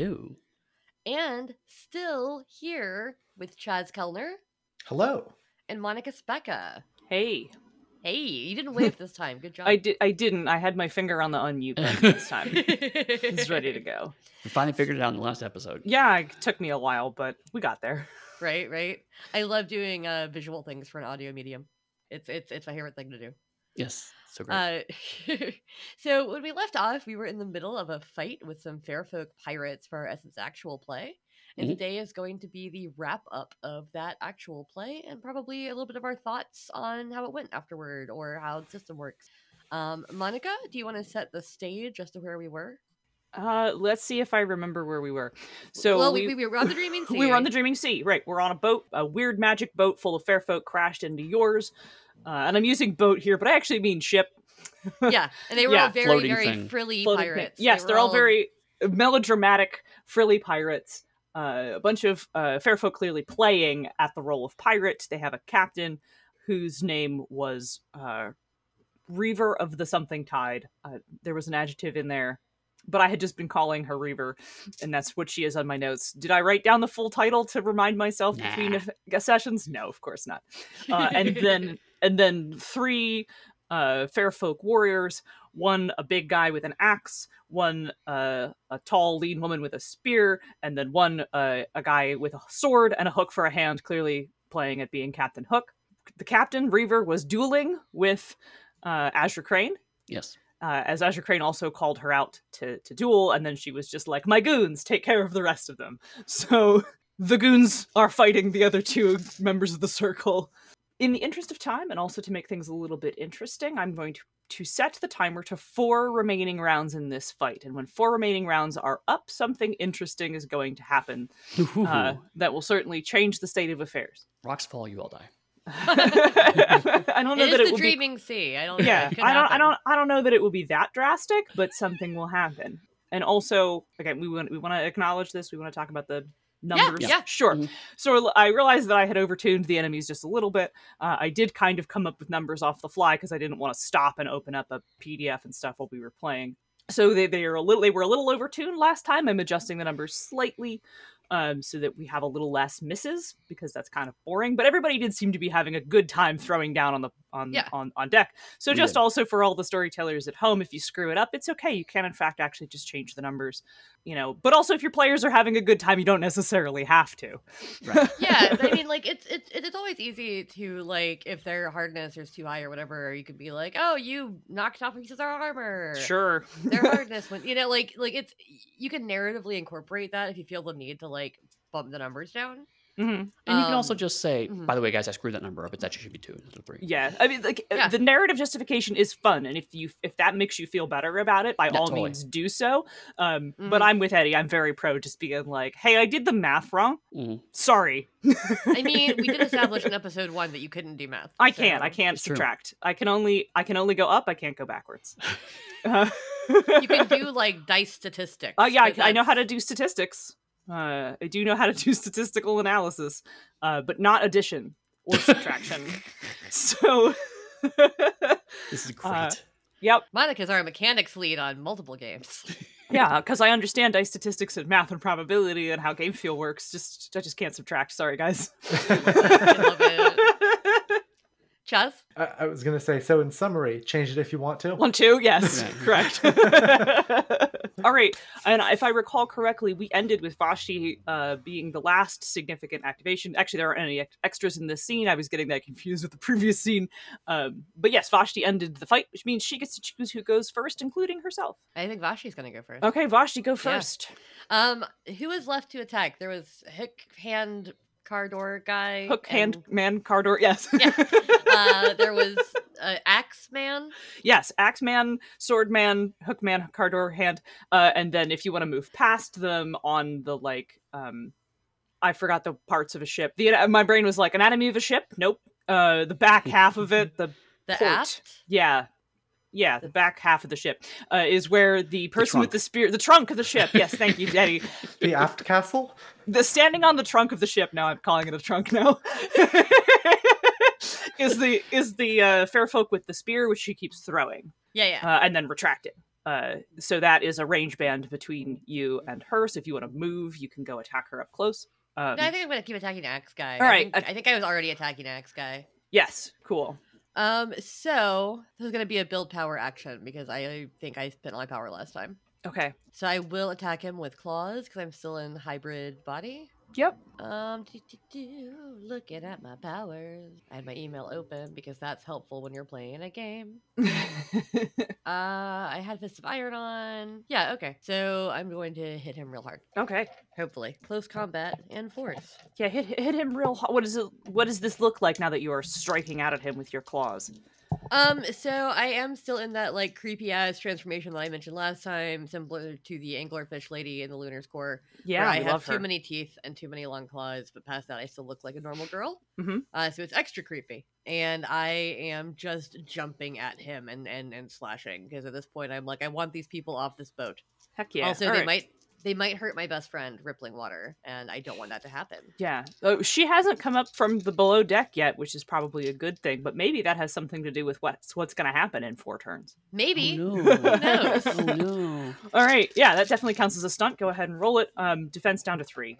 Webb, Hello. and still here with Chaz Kellner Hello. and Monica Specca. Hey, Hey, you didn't wave this time. Good job. I did. I didn't. I had my finger on the unmute button this time. it's ready to go. We finally figured it out in the last episode. Yeah, it took me a while, but we got there. right, right. I love doing uh, visual things for an audio medium. It's it's it's my favorite thing to do. Yes. So great. Uh, so when we left off, we were in the middle of a fight with some Fairfolk pirates for our Essence actual play. And Mhm. today is going to be the wrap up of that actual play and probably a little bit of our thoughts on how it went afterward or how the system works. Um, Monica, do you want to set the stage as to where we were? Uh, let's see if I remember where we were. So well, we, we, we were on the Dreaming Sea. we were on the? Dreaming Sea, right? We're on a boat, a weird magic boat full of fair folk crashed into yours. Uh, and I'm using boat here, but I actually mean ship. yeah, and they were Yeah, all very, floating very thing. frilly Floating thing. pirates. Yes, They they're were all very melodramatic, frilly pirates. Uh, a bunch of uh, fair folk clearly playing at the role of pirate. They have a captain whose name was uh, Reaver of the Something Tide. Uh, there was an adjective in there, but I had just been calling her Reaver, and that's what she is on my notes. Did I write down the full title to remind myself between Nah. if- sessions? No, of course not. Uh, and then and then three uh, fair folk warriors one a big guy with an axe one uh, a tall lean woman with a spear and then one uh, a guy with a sword and a hook for a hand clearly playing at being captain hook the captain reaver was dueling with uh, azure crane yes. Uh, as Azure Crane also called her out to, to duel, and then she was just like, My goons, take care of the rest of them. So the goons are fighting the other two members of the circle. In the interest of time, and also to make things a little bit interesting, I'm going to, to set the timer to four remaining rounds in this fight. And when four remaining rounds are up, something interesting is going to happen uh, that will certainly change the state of affairs. Rocks fall, you all die. I don't know It that is it the will be Dreaming Sea. I don't know. yeah It i don't i don't i don't know that it will be that drastic but something will happen. And also again we want we want to acknowledge this. We want to talk about the numbers. yeah. sure. Mhm. so i realized that i had overtuned the enemies just a little bit. Uh, i did kind of come up with numbers off the fly because i didn't want to stop and open up a pdf and stuff while we were playing. So they, they are a little they were a little overtuned last time. I'm adjusting the numbers slightly um, so that we have a little less misses because that's kind of boring. But everybody did seem to be having a good time throwing down on the on Yeah. on, on deck. So We just did. also for all the storytellers at home, if you screw it up, it's okay. You can in fact actually just change the numbers, you know. But also if your players are having a good time, you don't necessarily have to. Right. yeah, I mean, like it's it's it's always easy to like if their hardness is too high or whatever, you could be like, oh, you knocked off pieces of our armor. Sure. Their hardness went, you know, like like it's you can narratively incorporate that if you feel the need to like bump the numbers down. Hmm And you can also Um, just say, mhm. by the way, guys, I screwed that number up. It actually should be two instead of three. Yeah, I mean, like uh, Yeah. the narrative justification is fun, and if you if that makes you feel better about it, by Yeah, all totally. means do so. Um, But Mhm. I'm with Eddie. I'm very pro just being like, "Hey, I did the math wrong. Mhm. Sorry, I mean, we did establish in episode one that you couldn't do math. I can't. I can't It's true. subtract. I can only I can only go up. I can't go backwards. Uh, You can do like dice statistics. Oh yeah, I, I know how to do statistics. Uh, I do know how to do statistical analysis, uh, but not addition or subtraction. so, This is great. Uh, yep, Monica's our mechanics lead on multiple games. yeah, because I understand dice statistics and math and probability and how game feel works. Just I just can't subtract. Sorry, guys. I. Chaz? I, I was going to say, so in summary, change it if you want to. One, two, yes, Yeah. correct. All right, and if I recall correctly, we ended with Vashti uh, being the last significant activation. Actually, there aren't any ex- extras in this scene. I was getting that confused with the previous scene. Um, but yes, Vashti ended the fight, which means she gets to choose who goes first, including herself. I think Vashi's gonna go first. Okay, Vashti, go first. Yeah. first. Um, who was left to attack? There was Hook Hand Cardor guy. Hook, hand, and, man, Cardor. Yes. Yeah. Uh, there was uh, Axe Man. yes, Axe Man, Sword Man, Hook Man, Cardor, hand. Uh, and then if you want to move past them on the like, um, I forgot the parts of a ship. The my brain was like anatomy of a ship. Nope. Uh, the back half of it, the The Port. aft. yeah, yeah, the back half of the ship uh, is where the person with the spear, the trunk of the ship. Yes, thank you, Eddie. The aft castle? the standing on the trunk of the ship. Now I'm calling it a trunk now. is the is the uh, fair folk with the spear, which she keeps throwing Yeah, yeah. uh, and then retracting. Uh, so that is a range band between you and her. So if you want to move, you can go attack her up close. Um, No, I think I'm gonna keep attacking the Axe guy. All right. I right, think, I think I was already attacking the Axe guy. yes, cool. Um, so this is gonna be a build power action because I think I spent all my power last time. Okay. So I will attack him with claws because I'm still in hybrid body. Yep. Um, do, do, do, looking at my powers. I had my email open because that's helpful when you're playing a game. Uh, I had Fist of Iron on. Yeah, okay. So I'm going to hit him real hard. okay. Hopefully, close combat and force. Yeah, hit hit him real hard. What it? What does this look like now that you are striking out at him with your claws? Um, so I am still in that like creepy ass transformation that I mentioned last time, similar to the anglerfish lady in the Lunar's Core. Yeah, where I have love too many teeth and too many long claws, but past that, I still look like a normal girl. Mhm. Uh, so it's extra creepy, and I am just jumping at him and and and slashing because at this point I'm like, I want these people off this boat. Heck yeah. also, All they right. might they might hurt my best friend, Rippling Water, and I don't want that to happen. Yeah. Oh, she hasn't come up from the below deck yet, which is probably a good thing. But maybe that has something to do with what's what's going to happen in four turns. Maybe. Oh, Who no. knows? oh no. All right. Yeah, that definitely counts as a stunt. Go ahead and roll it. Um, defense down to three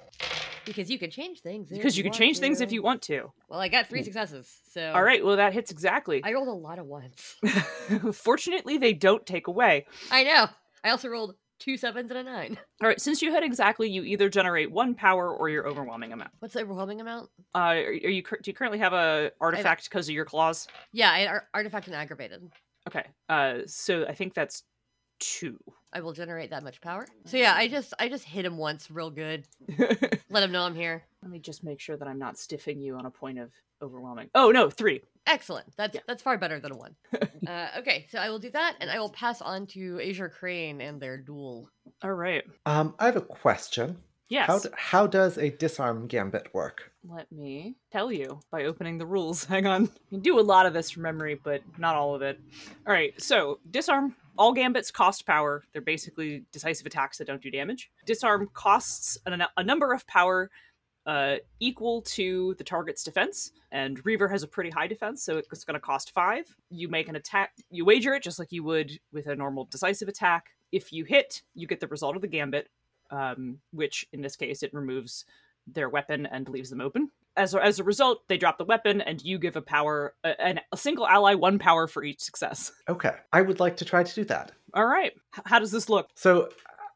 Because you can change things. if because you can want change things if you want to. Well, I got three successes, so All right. Well, that hits exactly. I rolled a lot of ones. Fortunately, they don't take away. I know. I also rolled two sevens and a nine. All right. Since you hit exactly, you either generate one power or your overwhelming amount. What's the overwhelming amount? Uh, are, are you do you currently have a artifact because of your claws? Yeah, I ar- artifact and aggravated. Okay. Uh, so I think that's two. I will generate that much power. So yeah, I just I just hit him once real good. Let him know I'm here. Let me just make sure that I'm not stiffing you on a point of overwhelming. Oh no, three. Excellent. That's Yeah. that's far better than a one. uh, okay, so I will do that, and I will pass on to Azure Crane and their duel. All right. Um, I have a question. Yes. How, d- how does a disarm gambit work? Let me tell you by opening the rules. Hang on. You can do a lot of this from memory, but not all of it. All right. So disarm. All gambits cost power. They're basically decisive attacks that don't do damage. Disarm costs a, a number of power uh, equal to the target's defense, and Reaver has a pretty high defense, so it's going to cost five. You make an attack, you wager it just like you would with a normal decisive attack. If you hit, you get the result of the gambit, um, which in this case it removes their weapon and leaves them open. As a, as a result, they drop the weapon, and you give a power, a, an- a single ally one power for each success. Okay, I would like to try to do that. All right, H- how does this look? So,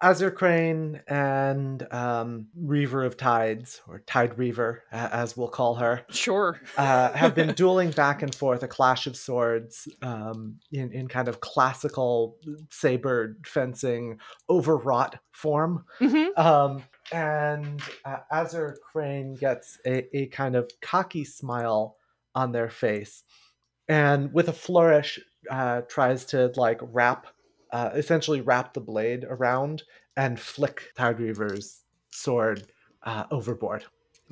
Azure Crane and um, Reaver of Tides, or Tide Reaver, a- as we'll call her, Sure. uh, have been dueling back and forth, a clash of swords um, in, in kind of classical saber fencing, overwrought form. Mm-hmm. Um, and uh, Azure Crane gets a, a kind of cocky smile on their face, and with a flourish, uh, tries to like wrap, uh, essentially wrap the blade around and flick Tide Reaver's sword uh, overboard.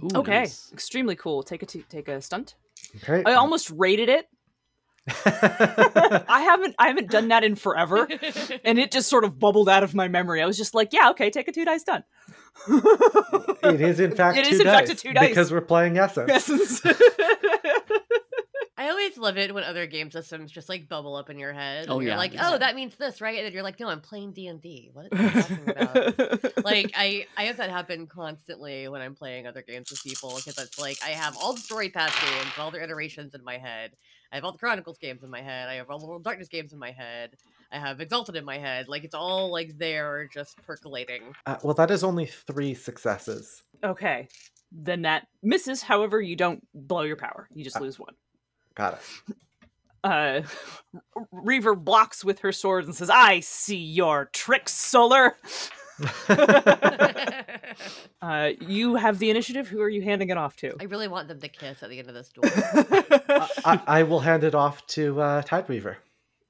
Ooh, Okay, nice. extremely cool. Take a t- take a stunt. Okay. I almost rated it. I haven't I haven't done that in forever, and it just sort of bubbled out of my memory. I was just like, yeah, okay, take a two dice stunt. it is in fact It two is in fact a dice two dice. because we're playing Essence. Essence. I always love it when other game systems just like bubble up in your head. Oh, and you're yeah. like, Yeah. oh, that means this, right? And then you're like, no, I'm playing D and D. What are you talking about? like I I have that happen constantly when I'm playing other games with people because it's like I have all the Storypath games, all their iterations in my head. I have all the Chronicles games in my head. I have all the World of Darkness games in my head. I have Exalted in my head. Like it's all like there, just percolating. Uh, well, that is only three successes. okay, then that misses. However, you don't blow your power. You just Ah. lose one. Got it. Uh, Reaver blocks with her sword and says, "I see your tricks, Solar." Uh, you have the initiative. Who are you handing it off to? I really want them to kiss at the end of this duel. I, I will hand it off to uh, Tide Reaver.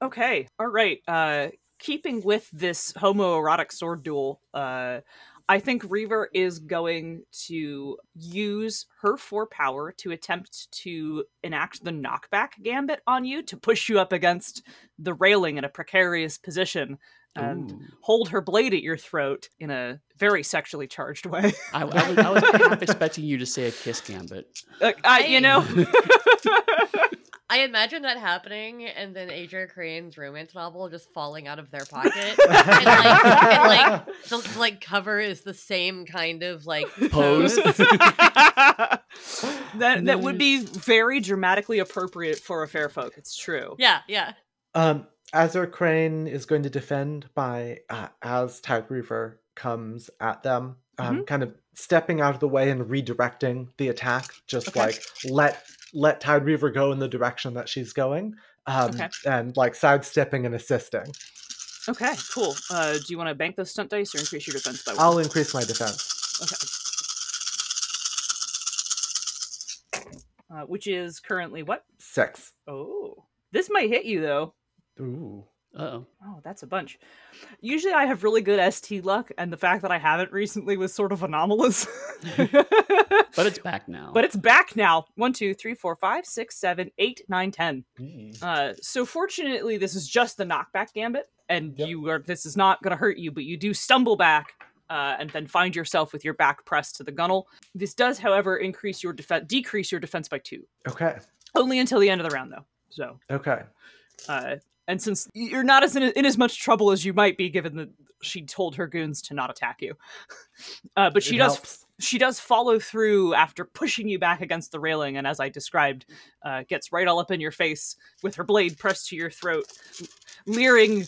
Okay, all right. Uh, keeping with this homoerotic sword duel, uh, I think Reaver is going to use her four power to attempt to enact the knockback gambit on you to push you up against the railing in a precarious position and Ooh. hold her blade at your throat in a very sexually charged way. I, I was, I was expecting you to say a kiss gambit. Uh, I, you know, I imagine that happening, and then Azure Crane's romance novel just falling out of their pocket, and like, and, like the like cover is the same kind of like Pose. that that would be very dramatically appropriate for a fair folk. It's true. Yeah, yeah. Um, Azure Crane is going to defend by uh, as Tide Reaver comes at them, um, kind of stepping out of the way and redirecting the attack. Just Okay. like let let Tide Reaver go in the direction that she's going, um, Okay. and like sidestepping and assisting. Okay, cool. Uh, do you want to bank those stunt dice or increase your defense by one? I'll increase my defense. Okay. Uh, which is currently what? Six. Oh, this might hit you though. Ooh. Uh-oh. Oh, that's a bunch. Usually I have really good ST luck, and the fact that I haven't recently was sort of anomalous. But it's back now. but it's back now. One, two, three, four, five, six, seven, eight, nine, ten. Mm. Uh, so fortunately, this is just the knockback gambit, and Yep. you are. This is not going to hurt you, but you do stumble back. Uh, and then find yourself with your back pressed to the gunnel. This does, however, increase your defense, decrease your defense by two, Okay. only until the end of the round, though. So, Okay. uh, and since you're not as in, in as much trouble as you might be, given that she told her goons to not attack you, uh, but she It does helps. she does follow through after pushing you back against the railing, and as I described, uh, gets right all up in your face with her blade pressed to your throat, leering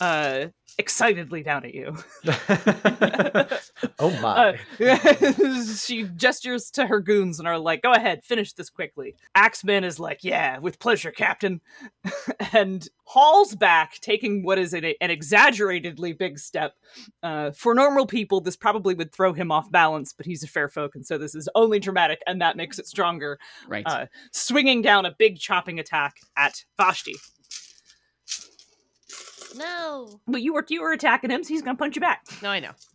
uh, excitedly down at you. oh my. Uh, she gestures to her goons and are like, "Go ahead, finish this quickly." Axeman is like, "Yeah, with pleasure, Captain," and hauls back, taking what is an, an exaggeratedly big step. Uh, for normal people, this probably would throw him off balance, but he's a fair folk, and so this is only dramatic, and that makes it stronger. right. Uh, swinging down a big chopping attack at Vashti. No, But you were you were attacking him, so he's gonna punch you back. no, I know.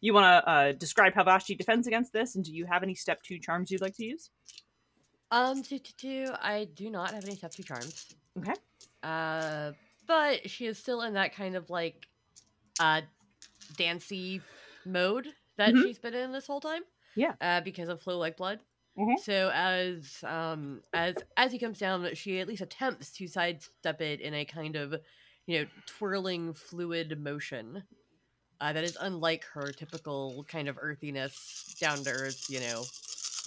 you want to uh, describe how Vashti defends against this, and do you have any step two charms you'd like to use? Um, two, two, two. I do not have any step two charms. Okay. Uh, but she is still in that kind of like, uh, dancy mode that Mhm. she's been in this whole time. Yeah. Uh, because of flow like blood. Mhm. So as um as as he comes down, she at least attempts to sidestep it in a kind of, you know, twirling fluid motion. Uh, that is unlike her typical kind of earthiness, down to earth, you know,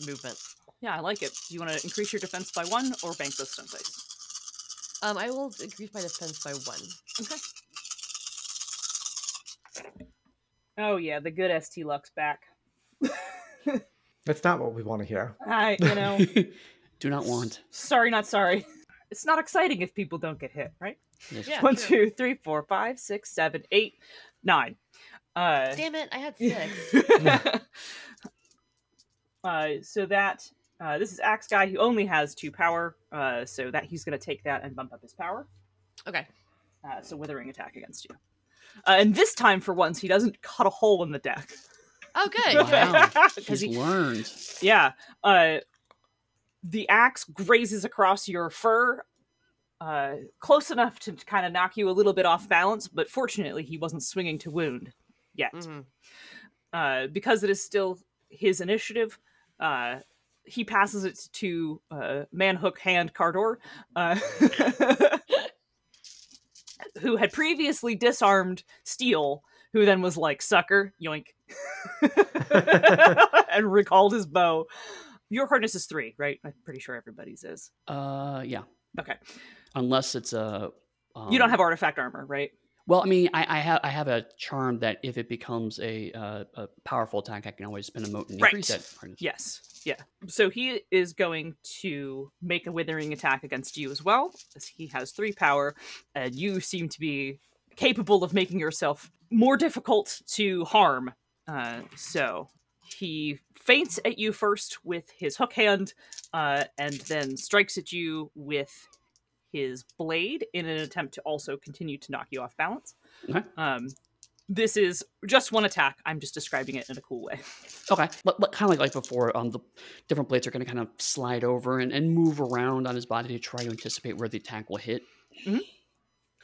movement. Yeah, I like it. Do you want to increase your defense by one or bank those stunt dice? Um, I will increase my defense by one. Okay. Oh yeah, the good ST Lux back. That's not what we want to hear. I, you know, Do not want. sorry, not sorry. It's not exciting if people don't get hit, right? Yes. Yeah. One, true. two, three, four, five, six, seven, eight, nine. Uh, Damn it, I had six. uh, so that uh, this is Axe Guy who only has two power, uh, so that he's going to take that and bump up his power. okay. Uh, so withering attack against you. Uh, and this time, for once, he doesn't cut a hole in the deck. Oh, good. Wow. He's he- learned. yeah. Uh, the axe grazes across your fur, uh, close enough to kind of knock you a little bit off balance, but fortunately, he wasn't swinging to wound yet. Mhm. uh, because it is still his initiative, uh, he passes it to uh, Manhook Hand Cardor, uh, who had previously disarmed Steel, who then was like, sucker, yoink, and recalled his bow. Your hardness is three, right? I'm pretty sure everybody's is. Uh, yeah. Okay. Unless it's a. Um, You don't have artifact armor, right? Well, I mean, I, I have I have a charm that if it becomes a uh, a powerful attack, I can always spend a mote and Right. increase that. hardness. Yes. Yeah. So he is going to make a withering attack against you as well, as he has three power, and you seem to be capable of making yourself more difficult to harm. Uh, so he feints at you first with his hook hand, uh, and then strikes at you with his blade in an attempt to also continue to knock you off balance. Okay. Um, this is just one attack. I'm just describing it in a cool way. Okay, but, but kind of like, like before, um, the different blades are going to kind of slide over and, and move around on his body to try to anticipate where the attack will hit.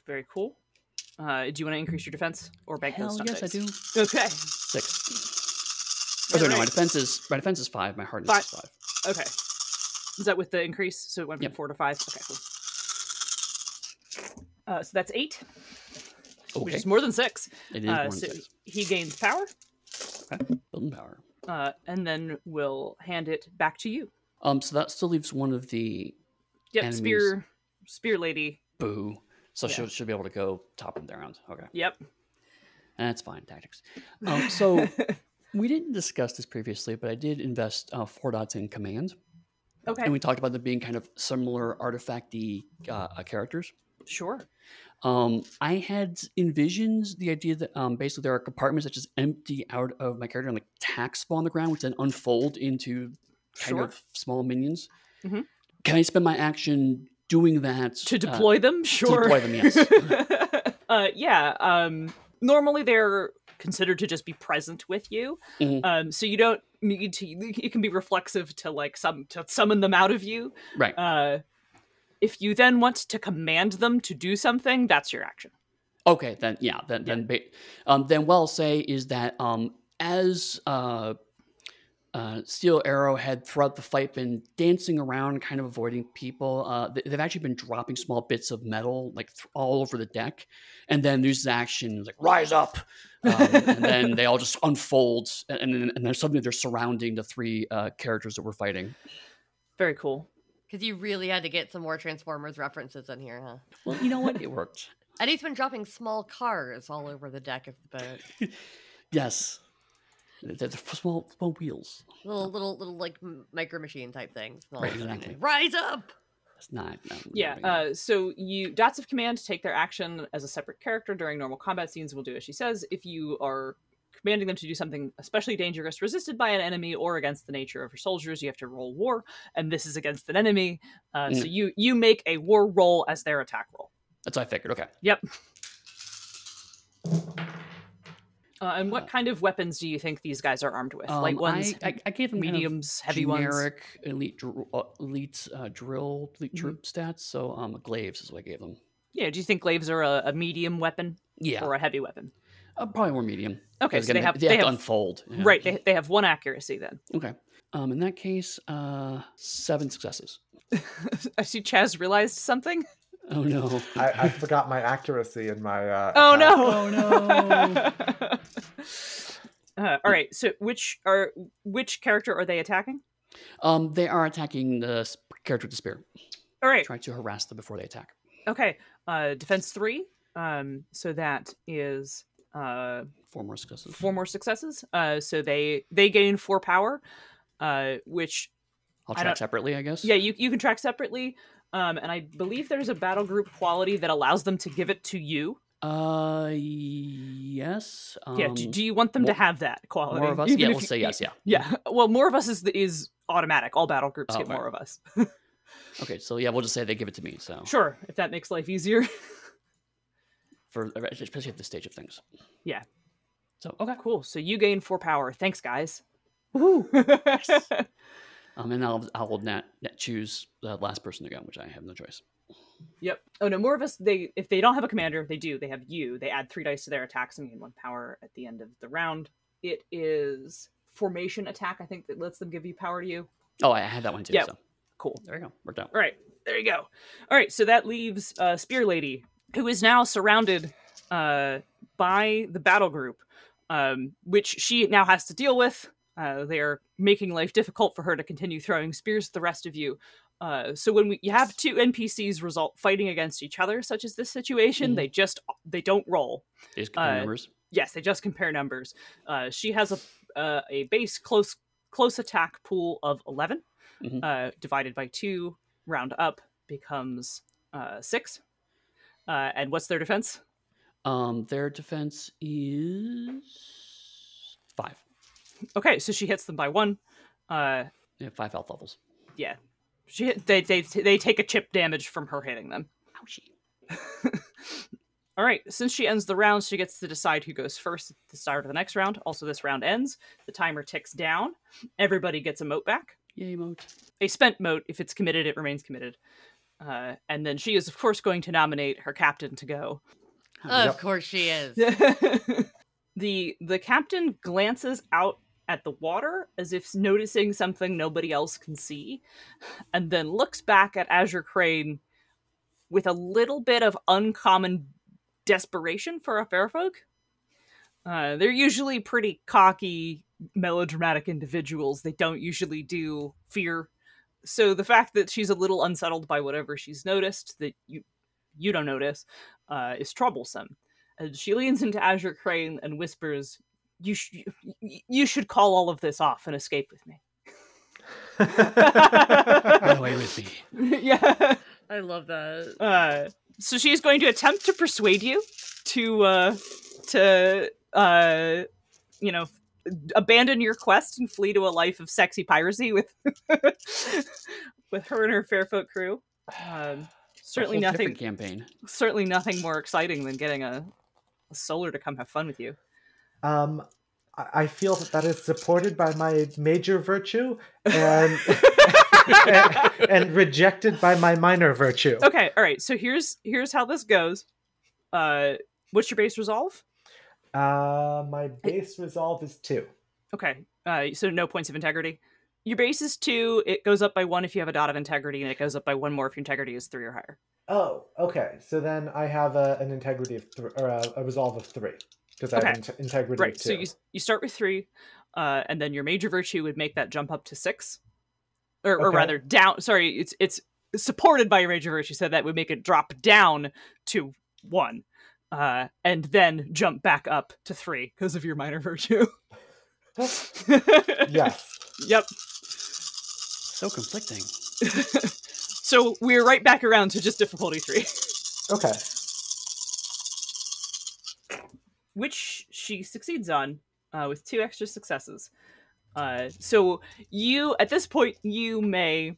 Very cool. Uh, do you want to increase your defense or bank those Hell stunt yes, I do. Okay. Six. Oh, sorry, no, my defense is my defense is five. My hardness is Five. five. Okay. Is that with the increase? So it went from Yep. four to five. Okay, cool. Uh, so that's eight, which Okay. is more than six. It is Uh, more than so six. he gains power, Okay. Building power. uh, and then we'll hand it back to you. Um, so that still leaves one of the Yep, Enemies. spear, spear lady. boo. So Yeah. she'll, she'll be able to go top of the round. Okay. Yep. That's fine. Tactics. Um, so we didn't discuss this previously, but I did invest uh, four dots in command. Okay. And we talked about them being kind of similar artifacty uh, uh, characters. Sure. Um, I had envisioned the idea that um, basically there are compartments that just empty out of my character and like tack spawn on the ground, which then unfold into kind Sure. of small minions. Mhm. Can I spend my action doing that To uh, deploy them, sure. deploy them, yes. uh, yeah. Um, normally they're considered to just be present with you, Mhm. um, so you don't need to. It can be reflexive to like some to summon them out of you. right? Uh, if you then want to command them to do something, that's your action. Okay, then yeah, then then um, then what I'll say is that um, as uh, uh, Steel Arrow had throughout the fight been dancing around, kind of avoiding people. Uh, they- they've actually been dropping small bits of metal like th- all over the deck, and then there's the action like rise up, um, and then they all just unfold, and and, then- and then suddenly they're surrounding the three uh, characters that we're fighting. Very cool. Because you really had to get some more Transformers references in here, huh? Well, you know what? It worked. And he's been dropping small cars all over the deck of the boat. Yes, they're, they're small small wheels. Little, little, little like micro machine type things. Right, exactly. Rise up! It's not. No, Yeah. no, Uh, so you dots of command take their action as a separate character during normal combat scenes. Will do as she says. If you are commanding them to do something especially dangerous, resisted by an enemy, or against the nature of your soldiers, you have to roll war, and this is against an enemy. Uh, So Mm. you you make a war roll as their attack roll. That's what I figured. Okay. Yep. Uh, and what kind of weapons do you think these guys are armed with? Light Um, ones, I, I, I gave them kind of mediums, heavy ones. generic elite dr- uh, elite uh, drill elite Mhm. troop stats. So um, glaives is what I gave them. Yeah. Do you think glaives are a, a medium weapon Yeah, or a heavy weapon? uh, probably more medium. Okay. so they have they, they have to have unfold. yeah. right. They, they have one accuracy then. Okay. Um, in that case, uh, seven successes. I see Chaz realized something. Oh no! I, I forgot my accuracy in my. Uh, Oh attack. no! Oh, no. uh, all right. So which are which character are they attacking? um, they are attacking the character with the spear. All right. Trying to harass them before they attack. Okay. Uh, defense three. Um, so that is uh Four more successes. four more successes. Uh, so they they gain four power, uh, which I'll track don't- separately, I guess. yeah you you can track separately. Um, and I believe there's a battle group quality that allows them to give it to you. Uh, yes. Um, yeah. Do, do you want them to have that quality? more of us? Even Yeah, we'll you- say yes. Yeah. Yeah. Well, more of us is is automatic. All battle groups Oh, get right. more of us. Okay, so yeah, we'll just say they give it to me. So Sure, if that makes life easier. for especially at this stage of things. Yeah. So okay. cool. So you gain four power. Thanks, guys. Woohoo! Um, and I'll I'll net, net choose the last person to go, which I have no choice. Yep. Oh no, more of us. They if they don't have a commander, they do. They have you. They add three dice to their attacks and gain one power at the end of the round. It is formation attack. I think that lets them give you power to you. Oh, I had that one too. Yeah. So Cool. there you go. Worked out. All right, there you go. All right, so that leaves uh, Spear Lady, who is now surrounded uh, by the battle group, um, which she now has to deal with. Uh, they are making life difficult for her to continue throwing spears at the rest of you. Uh, so when we you have two NPCs result fighting against each other, such as this situation, Mhm. they just they don't roll. They just compare Uh, numbers. Yes, they just compare numbers. Uh, she has a uh, a base close close attack pool of 11 Mhm. uh, divided by two, round up becomes uh, six. Uh, and what's their defense? Um, their defense is five. Okay, so she hits them by one. Uh, five health levels. yeah, she they they they take a chip damage from her hitting them. Ouchie. All right, since she ends the round, she gets to decide who goes first at the start of the next round. Also, this round ends. The timer ticks down. Everybody gets a mote back. Yay, mote. a spent mote. If it's committed, it remains committed. Uh, and then she is, of course, going to nominate her captain to go. Of Yep. course she is. the The captain glances out at the water as if noticing something nobody else can see, and then looks back at Azure Crane with a little bit of uncommon desperation for a fairfolk. Uh, they're usually pretty cocky, melodramatic individuals. They don't usually do fear. So the fact that she's a little unsettled by whatever she's noticed that you you don't notice uh, is troublesome. And she leans into Azure Crane and whispers, "You sh- you should call all of this off and escape with me." Run away with me. yeah. I love that. Uh, so she's going to attempt to persuade you to uh, to uh, you know abandon your quest and flee to a life of sexy piracy with with her and her Fairfolk crew. Um, certainly nothing. campaign. Certainly nothing more exciting than getting a, a solar to come have fun with you. Um, I feel that that is supported by my major virtue and and, and rejected by my minor virtue. Okay, all right. So here's here's how this goes. Uh, what's your base resolve? Uh, my base resolve is two. Okay. Uh, so no points of integrity. Your base is two. It goes up by one if you have a dot of integrity, and it goes up by one more if your integrity is three or higher. Oh, okay. So then I have a, an integrity of three, or a, a resolve of three because I have Okay. int- integrity Right. of. So you you start with three, uh, and then your major virtue would make that jump up to six, or, or rather down. Sorry, it's it's supported by your major virtue, so that would make it drop down to one, uh, and then jump back up to three because of your minor virtue. yes. Yep. So conflicting. so we're right back around to just difficulty three. Okay. Which she succeeds on uh, with two extra successes. Uh, so you, at this point, you may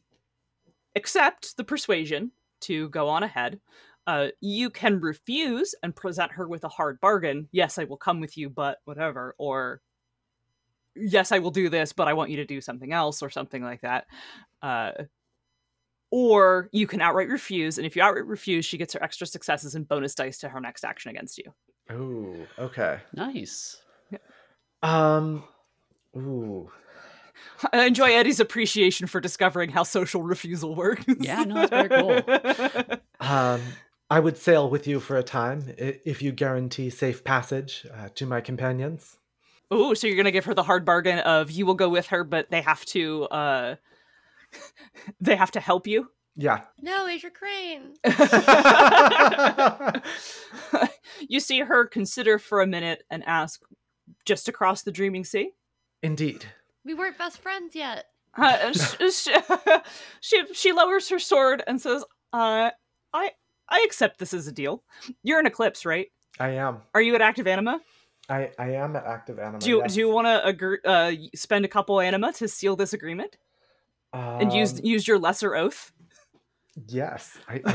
accept the persuasion to go on ahead. Uh, you can refuse and present her with a hard bargain. Yes, I will come with you, but whatever. Or yes, I will do this, but I want you to do something else, or something like that. Uh, or you can outright refuse, and if you outright refuse, she gets her extra successes and bonus dice to her next action against you. Ooh. Okay. Nice. Um. Ooh. I enjoy Eddie's appreciation for discovering how social refusal works. Yeah, no, that's very cool. Um. I would sail with you for a time if you guarantee safe passage uh, to my companions. Ooh, so you're gonna give her the hard bargain of you will go with her, but they have to uh they have to help you. Yeah. No, Azure Crane. you see her consider for a minute and ask, just across the dreaming sea? Indeed. We weren't best friends yet. Uh, sh- sh- she she lowers her sword and says, uh, I I accept this as a deal. You're an eclipse, right? I am. Are you at active anima? I, I am at active anima. Do you yes. do you want to agree, uh, spend a couple anima to seal this agreement and use Um, use your lesser oath? Yes, I, I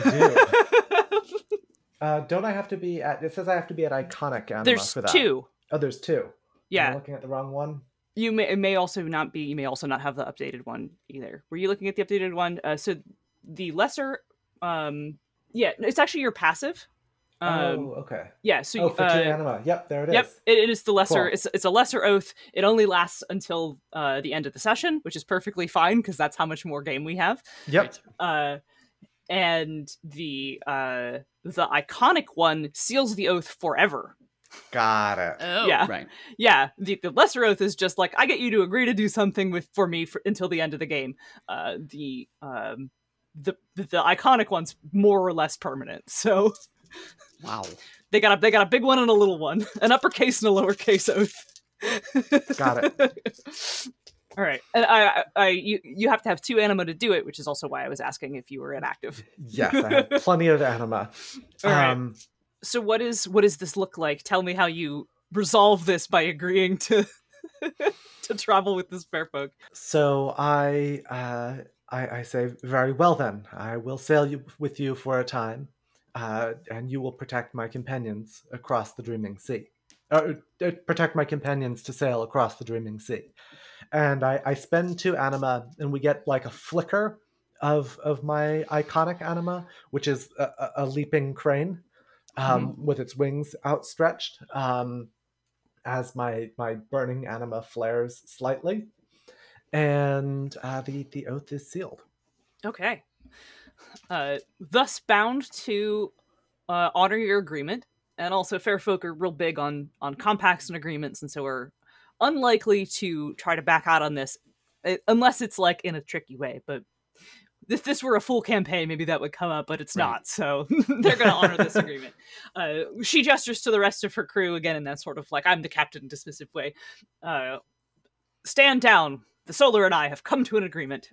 do. uh, don't I have to be at? It says I have to be at iconic anima There's for that. two. Oh, there's two. Am I Yeah, looking at the wrong one. you may it may also not be. You may also not have the updated one either. Were you looking at the updated one? Uh, so the lesser, um, yeah, it's actually your passive. Um, oh, okay. yeah. So Oh, for uh, two anima. Yep, there it is. Yep, it, it is the lesser. Cool. It's it's a lesser oath. It only lasts until uh, the end of the session, which is perfectly fine because that's how much more game we have. Yep. Uh, and the uh, the iconic one seals the oath forever. Got it. Oh. Yeah. Right. Yeah, the, the lesser oath is just like I get you to agree to do something with for me for, until the end of the game. Uh, the um, the the the iconic one's more or less permanent. So Wow. they got a they got a big one and a little one, an uppercase and a lowercase oath. Got it. All right, and I, I, I, you, you have to have two anima to do it, which is also why I was asking if you were inactive. Yes, I have plenty of anima. All right. Um, So, what is what does this look like? Tell me how you resolve this by agreeing to to travel with this fair folk. so I, uh, I, I say very well then. I will sail you with you for a time, uh, and you will protect my companions across the dreaming sea. Uh, uh, protect my companions to sail across the dreaming sea. And I, I spend two anima, and we get like a flicker of of my iconic anima, which is a, a, leaping crane um, with its wings outstretched. Um, as my my burning anima flares slightly, and uh, the the oath is sealed. Okay. Uh, thus bound to uh, honor your agreement, and also fair folk are real big on on compacts and agreements, and so are unlikely to try to back out on this, uh, unless it's like in a tricky way. But if this were a full campaign, maybe that would come up, but it's Right. not. So they're going to honor this agreement. Uh, she gestures to the rest of her crew again in that sort of like I'm the captain dismissive way. Uh, stand down. The Solar and I have come to an agreement.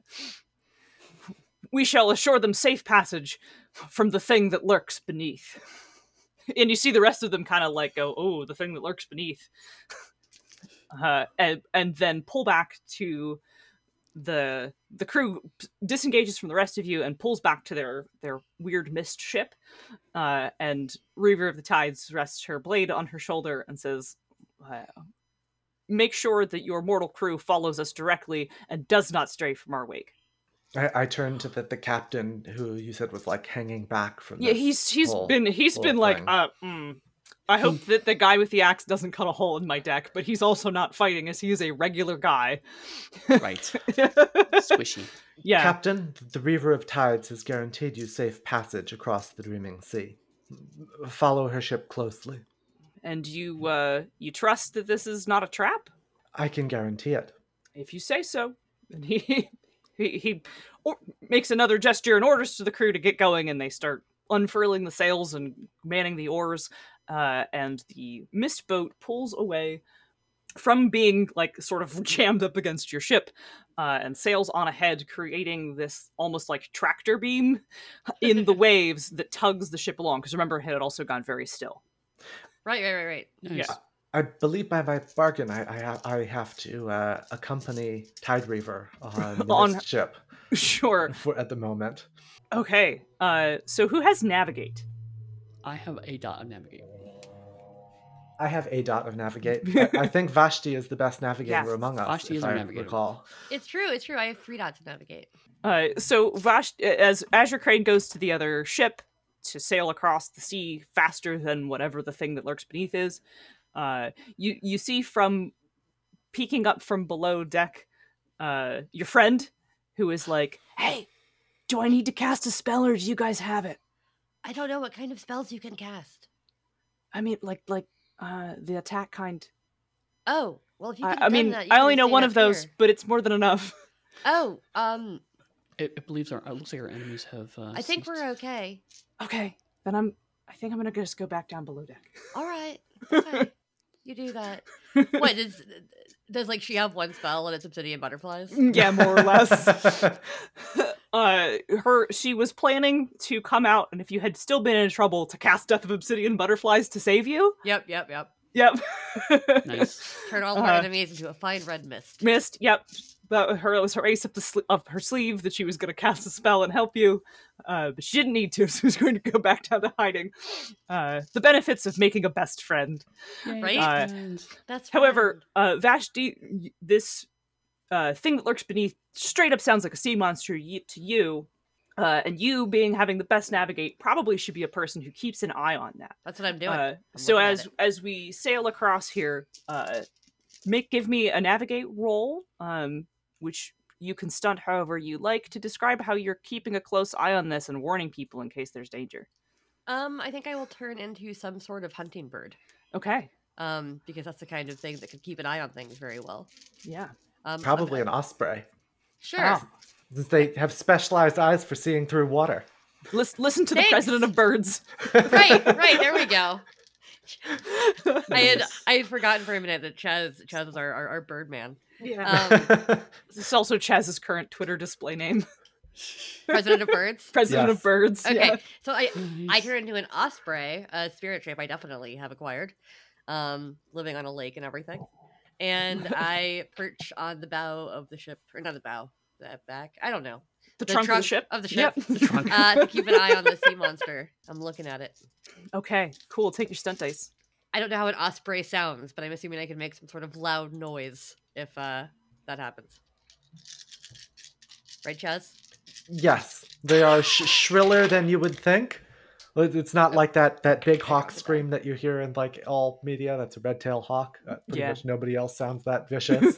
We shall assure them safe passage from the thing that lurks beneath. And you see the rest of them kind of like go, "Oh, the thing that lurks beneath," uh, and and then pull back to the the crew disengages from the rest of you and pulls back to their their weird mist ship uh, and reaver of the tides rests her blade on her shoulder and says uh, make sure that your mortal crew follows us directly and does not stray from our wake I, I turn to the, the captain who you said was like hanging back from. yeah he's he's whole- been he's been like uh mm, i hope that the guy with the axe doesn't cut a hole in my deck but he's also not fighting as he is a regular guy Right. Squishy. yeah Captain, the Reaver of Tides has guaranteed you safe passage across the Dreaming Sea. Follow her ship closely. and you uh you trust that this is not a trap I can guarantee it. if you say so. And he he, he or, makes another gesture and orders to the crew to get going, and they start unfurling the sails and manning the oars. Uh, and the mist boat pulls away from being like sort of jammed up against your ship uh, and sails on ahead, creating this almost like tractor beam in the waves that tugs the ship along. Because remember, it had also gone very still. Right, right, right, right. Nice. Yeah. I believe by my bargain, I I, ha- I have to uh, accompany Tide Reaver on the On- ship Sure. for, at the moment. Okay. Uh, so who has navigate? I have a dot of navigate. I have a dot of navigate. I, I think Vashti is the best navigator Yeah. among us. Vashti is our I navigator. recall. It's true. It's true. I have three dots to navigate. Uh, so Vash, as Azure Crane goes to the other ship to sail across the sea faster than whatever the thing that lurks beneath is, uh, you you see from peeking up from below deck, uh, your friend, who is like, "Hey, do I need to cast a spell, or do you guys have it? I don't know what kind of spells you can cast. I mean, like like uh, the attack kind. Oh, well, if you I, could I have mean, that, you I only know one of those, here. but it's more than enough. Oh, um, It, it believes our. It looks like our enemies have. Uh, I think ceased. we're okay. okay, then I'm. I think I'm gonna just go back down below deck. All right. Okay. You do that. What does does like she have one spell and it's obsidian butterflies? yeah, more or less. uh her she was planning to come out and if you had still been in trouble to cast death of obsidian butterflies to save you Yep, yep, yep. yep Nice. Turn all of our Uh, enemies into a fine red mist. Mist. yep that her it was her ace up the sl- of her sleeve that she was going to cast a spell and help you uh but she didn't need to so she was going to go back down to hiding uh the benefits of making a best friend Right? Uh. That's However, fine. uh, Vashti, this uh, thing that lurks beneath straight up sounds like a sea monster y- to you. Uh, and you, being having the best navigate, probably should be a person who keeps an eye on that. that's what I'm doing. Uh, I'm so as as we sail across here, uh, make give me a navigate roll, um, which you can stunt however you like to describe how you're keeping a close eye on this and warning people in case there's danger. um, I think I will turn into some sort of hunting bird. Okay. Um, because that's the kind of thing that can keep an eye on things very well. Yeah. Um, Probably I'm- an osprey, Sure. Ah. since they have specialized eyes for seeing through water. Lis- listen to the president of birds. right, right. There we go. I had I had forgotten for a minute that Chaz Chaz was our our, our bird man. yeah. Um, This is also Chaz's current Twitter display name. president of birds. President Yes. of Birds. Okay, yeah. so I I Nice. turn into an osprey, a spirit shape I definitely have acquired, um, living on a lake and everything, and I perch on the bow of the ship, or not the bow, the back. I don't know. The, trunk, of the ship. Of the ship. Yep. The trunk. Uh, to keep an eye on the sea monster. I'm looking at it. Okay, cool. Take your stunt dice. I don't know how an osprey sounds, but I'm assuming I can make some sort of loud noise if uh, that happens. Right, Chaz? yes, they are sh- shriller than you would think. It's not like that that big hawk scream that you hear in like all media. That's a red tail hawk. Uh, pretty Yeah. much nobody else sounds that vicious.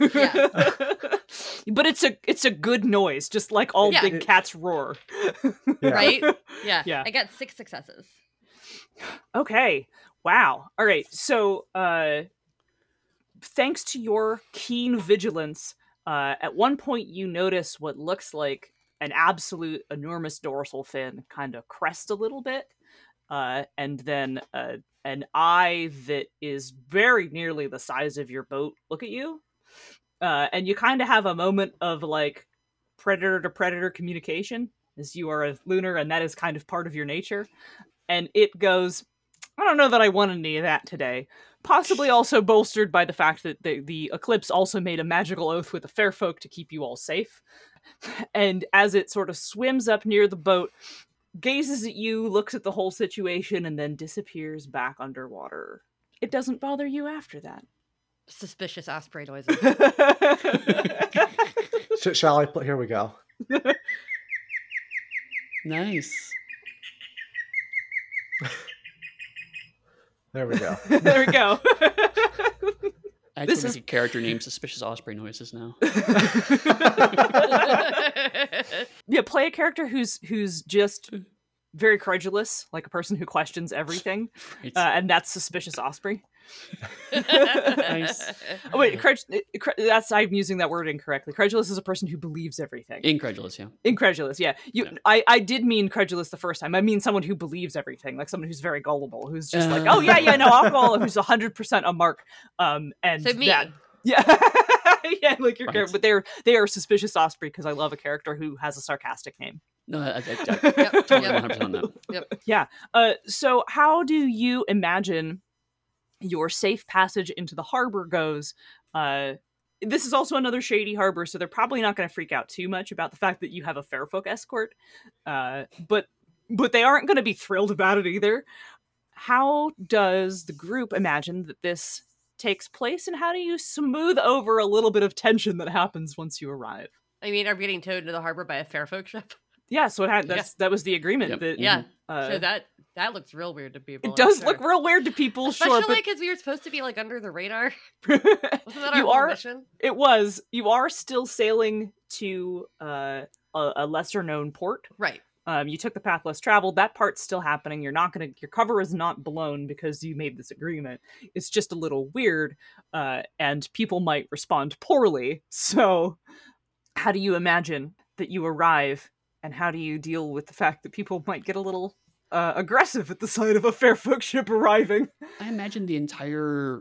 But it's a it's a good noise, just like all Yeah. big cats roar. Yeah. Right? Yeah. Yeah. I got six successes. Okay. Wow. All right. So, uh, thanks to your keen vigilance, uh, at one point you notice what looks like an absolute enormous dorsal fin kind of crest a little bit, uh, and then uh, an eye that is very nearly the size of your boat look at you. Uh, and you kind of have a moment of like predator to predator communication as you are a lunar and that is kind of part of your nature. And it goes, I don't know that I want any of that today. Possibly also bolstered by the fact that the, the eclipse also made a magical oath with the fair folk to keep you all safe. And as it sort of swims up near the boat, gazes at you, looks at the whole situation, and then disappears back underwater. It doesn't bother you after that. Suspicious osprey noises. Sh- shall I? Pl- here we go. Nice. There we go. there we go. I This actually is- a character named Suspicious Osprey Noises now. yeah, play a character who's who's just very credulous, like a person who questions everything, Right. uh, and that's suspicious osprey. Nice. Oh wait, cred- cre- that's I'm using that word incorrectly. Credulous is a person who believes everything. Incredulous, yeah. Incredulous, yeah. You, Yeah. I, I did mean credulous the first time. I mean someone who believes everything, like someone who's very gullible, who's just like, Uh. oh yeah, yeah, no, I'll go. Who's hundred percent a mark. Um, and so me. that, yeah, yeah, like your Right. character, but they're they are suspicious osprey because I love a character who has a sarcastic name. No, I, I, I, Yep, totally yep. 100% on that. Yeah. Uh, so how do you imagine your safe passage into the harbor goes? Uh, this is also another shady harbor, so they're probably not going to freak out too much about the fact that you have a fairfolk escort. Uh, but but they aren't going to be thrilled about it either. How does the group imagine that this takes place, and how do you smooth over a little bit of tension that happens once you arrive? I mean, are we getting towed into the harbor by a fair folk ship? Yeah, so it had, that's that was the agreement. Yep. That, Yeah. uh, so that that looks real weird to people. it does sure. look real weird to people, Especially sure, but because we were supposed to be like under the radar. Wasn't that our you whole are mission? it was you are still sailing to uh, a, a lesser known port Right. um, you took the path less traveled that part's still happening you're not gonna your cover is not blown because you made this agreement it's just a little weird uh, and people might respond poorly so how do you imagine that you arrive and how do you deal with the fact that people might get a little uh, aggressive at the sight of a fair folk ship arriving I imagine the entire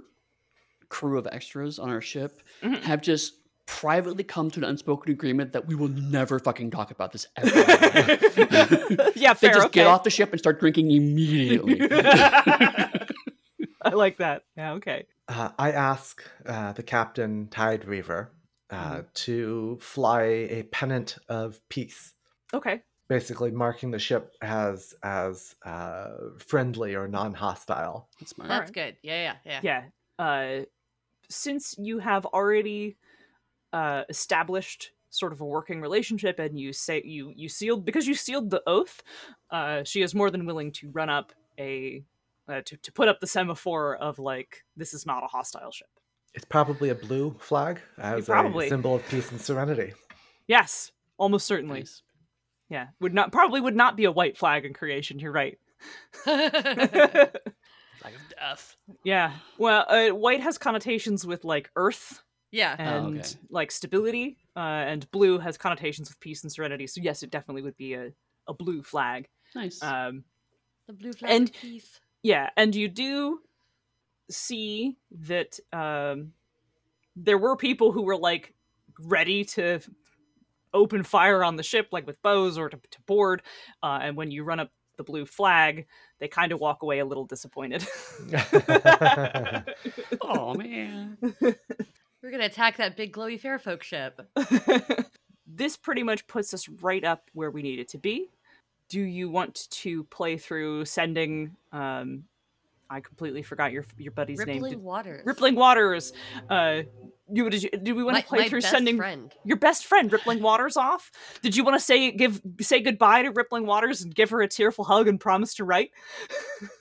crew of extras on our ship Mhm. have just privately come to an unspoken agreement that we will never fucking talk about this ever. again. yeah they just okay. get off the ship and start drinking immediately. I like that. Yeah, okay. Uh, I ask uh, the captain, Tide Reaver, uh, Mm-hmm. to fly a pennant of peace, Okay. basically marking the ship as as uh, friendly or non-hostile. That's smart. That's good. Yeah, yeah, yeah. Yeah. Uh since you have already uh established sort of a working relationship and you say you you sealed because you sealed the oath, uh she is more than willing to run up a uh, to, to put up the semaphore of like this is not a hostile ship. It's probably a blue flag as Probably. a symbol of peace and serenity. Yes, almost certainly. Nice. Yeah. Would not probably would not be a white flag in creation, you're right. Flag of death. Yeah. Well, uh, white has connotations with like earth yeah. and Oh, okay. like stability, uh, and blue has connotations with peace and serenity. So yes, it definitely would be a, a blue flag. Nice. Um, The blue flag and- of peace. yeah, and you do see that um, there were people who were like ready to open fire on the ship, like with bows or to, to board. Uh, and when you run up the blue flag, they kind of walk away a little disappointed. oh man. We're gonna attack that big glowy fair folk ship. this pretty much puts us right up where we need it to be. Do you want to play through sending? Um, I completely forgot your your buddy's name. Rippling waters. Rippling Waters. Uh, you did you do we want My, to play my through best sending friend. your best friend Rippling Waters off? Did you want to say give say goodbye to Rippling Waters and give her a tearful hug and promise to write?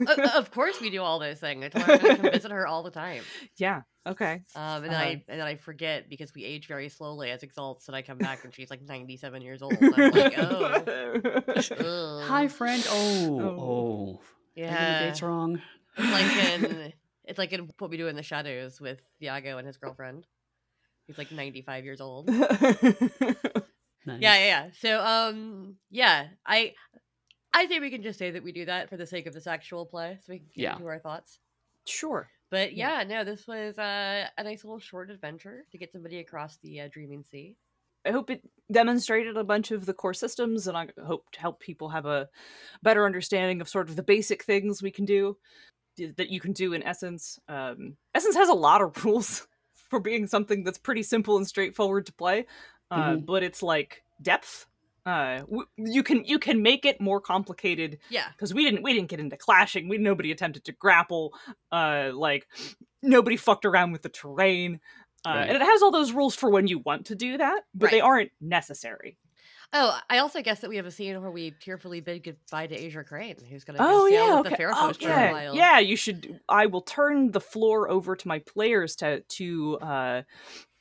Uh, of course, we do all those things. I told her I'm gonna come visit her all the time. yeah. Okay. Um, and then Uh-huh. I and then I forget because we age very slowly as exalts, and I come back and she's like 97 years old. I'm like, oh. Hi, friend. Oh, Oh. oh. I got the yeah. dates wrong. It's like in it's like in what we do in the shadows with Viago and his girlfriend. He's like 95 years old. Nice. Yeah, yeah, yeah. So, um, yeah, I, I think we can just say that we do that for the sake of this actual play, so we can get Yeah. into our thoughts. sure. But Yeah. yeah, no, this was uh, a nice little short adventure to get somebody across the uh, Dreaming Sea. I hope it demonstrated a bunch of the core systems, and I hope to help people have a better understanding of sort of the basic things we can do that you can do in Essence. Um, Essence has a lot of rules for being something that's pretty simple and straightforward to play, uh, Mhm. but it's like depth. Uh, w- you can you can make it more complicated Yeah, because we didn't we didn't get into clashing. We nobody attempted to grapple. Uh, like nobody fucked around with the terrain. Uh, Right. And it has all those rules for when you want to do that, but they aren't necessary. Oh, I also guess that we have a scene where we tearfully bid goodbye to Azure Crane, who's going to Oh sail yeah, with okay. the Fair Oh, Coast for a yeah, while. yeah. You should. I will turn the floor over to my players to to uh,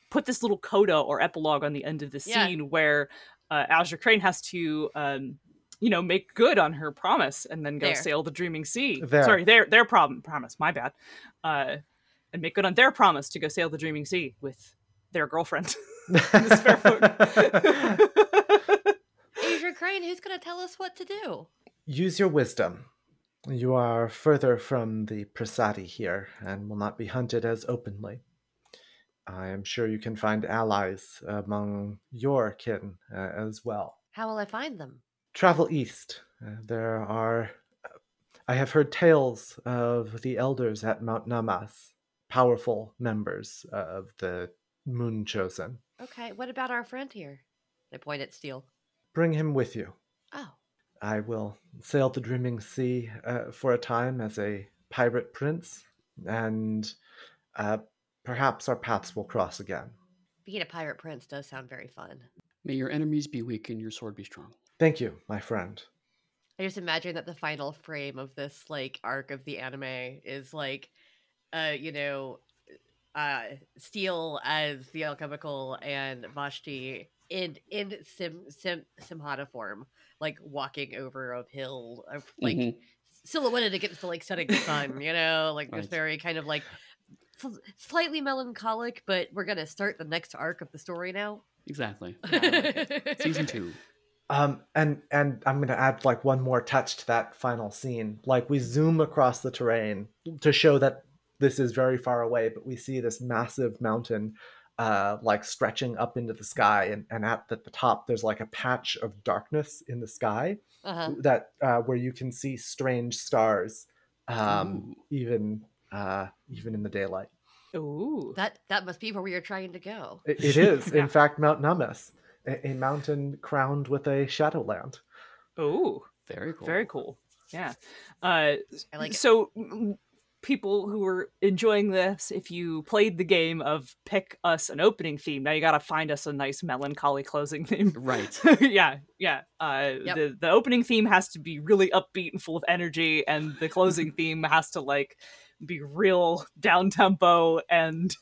put this little coda or epilogue on the end of the Yeah. scene where uh, Azure Crane has to. Um, you know, make good on her promise and then go There. sail the dreaming sea. There. Sorry, their their problem promise. My bad. Uh, and make good on their promise to go sail the dreaming sea with their girlfriend. Miss Fairfoot. Crane, who's going to tell us what to do? Use your wisdom. You are further from the Prasadi here and will not be hunted as openly. I am sure you can find allies among your kin uh, as well. How will I find them? Travel east. Uh, there are. I have heard tales of the elders at Mount Namas, powerful members of the Moon Chosen. Okay, what about our friend here? I point at Steel. Bring him with you. Oh, I will sail the Dreaming Sea uh, for a time as a pirate prince, and uh, perhaps our paths will cross again. being a pirate prince does sound very fun. May your enemies be weak and your sword be strong. Thank you, my friend. I just imagine that the final frame of this like arc of the anime is like, uh, you know, uh, Steel as the alchemical and Vashti in in sim sim simhata form, like walking over a hill of like Mhm. silhouetted against the like setting sun. You know, like just Right. very kind of like sl- slightly melancholic. But we're gonna start the next arc of the story now. Exactly. Yeah. Season two. Um, and and I'm gonna add like one more touch to that final scene. Like we zoom across the terrain to show that this is very far away, but we see this massive mountain, uh, like stretching up into the sky, and and at the, the top there's like a patch of darkness in the sky Uh-huh. that uh, where you can see strange stars, um, even uh, even in the daylight. Ooh. That that must be where we are trying to go. It, it is, Yeah. in fact, Mount Namas, a, a mountain crowned with a shadowland. Ooh. Very cool. Very cool. Yeah. Uh, I like it. so mm, people who are enjoying this, if you played the game of pick us an opening theme, now you got to find us a nice melancholy closing theme. Right. yeah, yeah. Uh, Yep. The the opening theme has to be really upbeat and full of energy, and the closing theme has to like be real down tempo and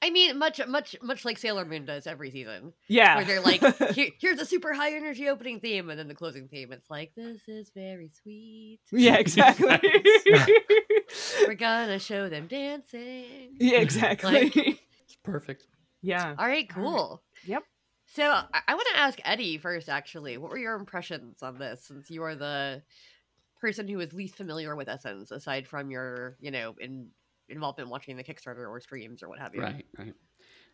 I mean, much much much like Sailor Moon does every season, yeah. where they're like, Here, "Here's a super high energy opening theme," and then the closing theme. It's like, "This is very sweet. yeah, exactly. We're gonna show them dancing." yeah, exactly. It's perfect. yeah. All right, cool. Yep. So I, I want to ask Eddie first. Actually, what were your impressions on this? Since you are the person who is least familiar with Essence, aside from your, you know, in involvement watching the Kickstarter or streams or what have you. Right. Right.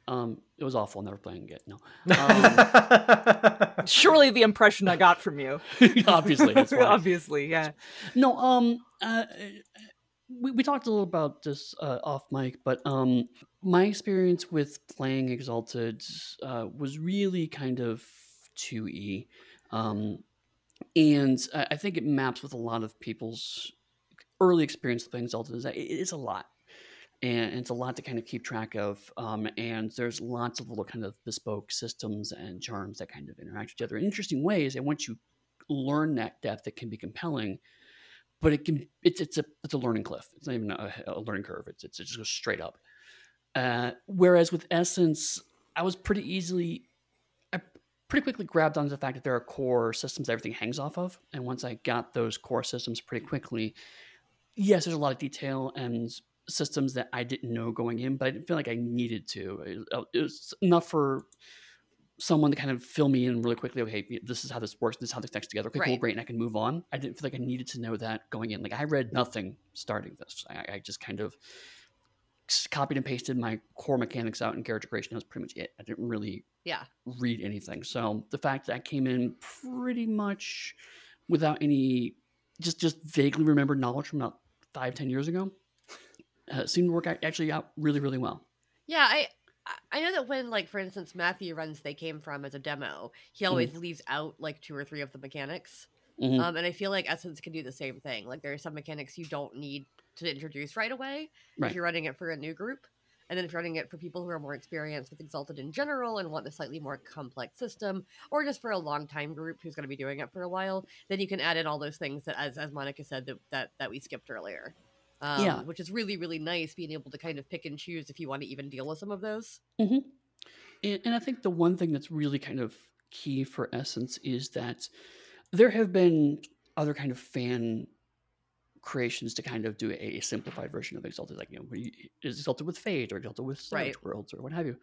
Um, it was awful. Never playing again. No. Um, Surely the impression I got from you. obviously, that's why. Obviously, yeah. No, um, uh, we, we talked a little about this uh, off mic, but um, my experience with playing Exalted uh, was really kind of 2E. Um, and I, I think it maps with a lot of people's early experience with playing Exalted is that it is a lot. And it's a lot to kind of keep track of. Um, and there's lots of little kind of bespoke systems and charms that kind of interact with each other in interesting ways. And once you learn that depth, it can be compelling. But it can it's it's a it's a learning cliff. It's not even a, a learning curve. It's it's it just goes straight up. Uh, whereas with Essence, I was pretty easily, I pretty quickly grabbed onto the fact that there are core systems everything hangs off of. And once I got those core systems pretty quickly, yes, there's a lot of detail and systems that I didn't know going in, but I didn't feel like I needed to. It was enough for someone to kind of fill me in really quickly. Okay, this is how this works. This is how this connects together. Okay, right. cool, great, and I can move on. I didn't feel like I needed to know that going in. Like I read nothing starting this. I, I just kind of copied and pasted my core mechanics out in character creation. That was pretty much it. I didn't really yeah read anything. So the fact that I came in pretty much without any just just vaguely remembered knowledge from about five ten years ago uh, seemed to work actually out really really well. Yeah, I I know that when like for instance Matthew runs they came from as a demo, he always mm. leaves out like two or three of the mechanics. Mm-hmm. Um, and I feel like Essence can do the same thing. Like there are some mechanics you don't need to introduce right away right. if you're running it for a new group. And then if you're running it for people who are more experienced with Exalted in general and want a slightly more complex system, or just for a long time group who's going to be doing it for a while, then you can add in all those things that, as as Monica said, that that, that we skipped earlier. Um, yeah, which is really really nice being able to kind of pick and choose if you want to even deal with some of those. Mm-hmm. And, and I think the one thing that's really kind of key for Essence is that there have been other kind of fan creations to kind of do a, simplified version of Exalted, like you know, is Exalted with Fate or Exalted with Savage right. Worlds or what have you.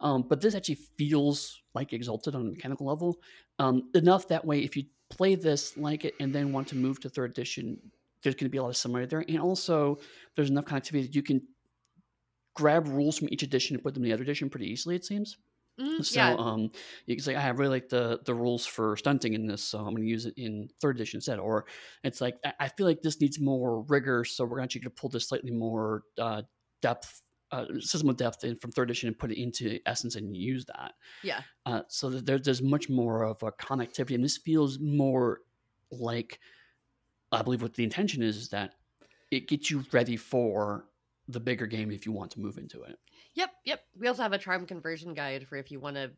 Um, but this actually feels like Exalted on a mechanical level um, enough that way. If you play this like it and then want to move to third edition, there's going to be a lot of similarity there, and also there's enough connectivity that you can grab rules from each edition and put them in the other edition pretty easily. It seems. Mm, so yeah. um, you can say, I really like the the rules for stunting in this, so I'm going to use it in third edition instead. Or it's like I feel like this needs more rigor, so we're actually going to pull this slightly more uh, depth uh, system of depth in, from third edition and put it into essence and use that. Yeah. Uh, so there, there's much more of a connectivity, and this feels more like I believe what the intention is, is that it gets you ready for the bigger game if you want to move into it. Yep, yep. We also have a charm conversion guide for if you want to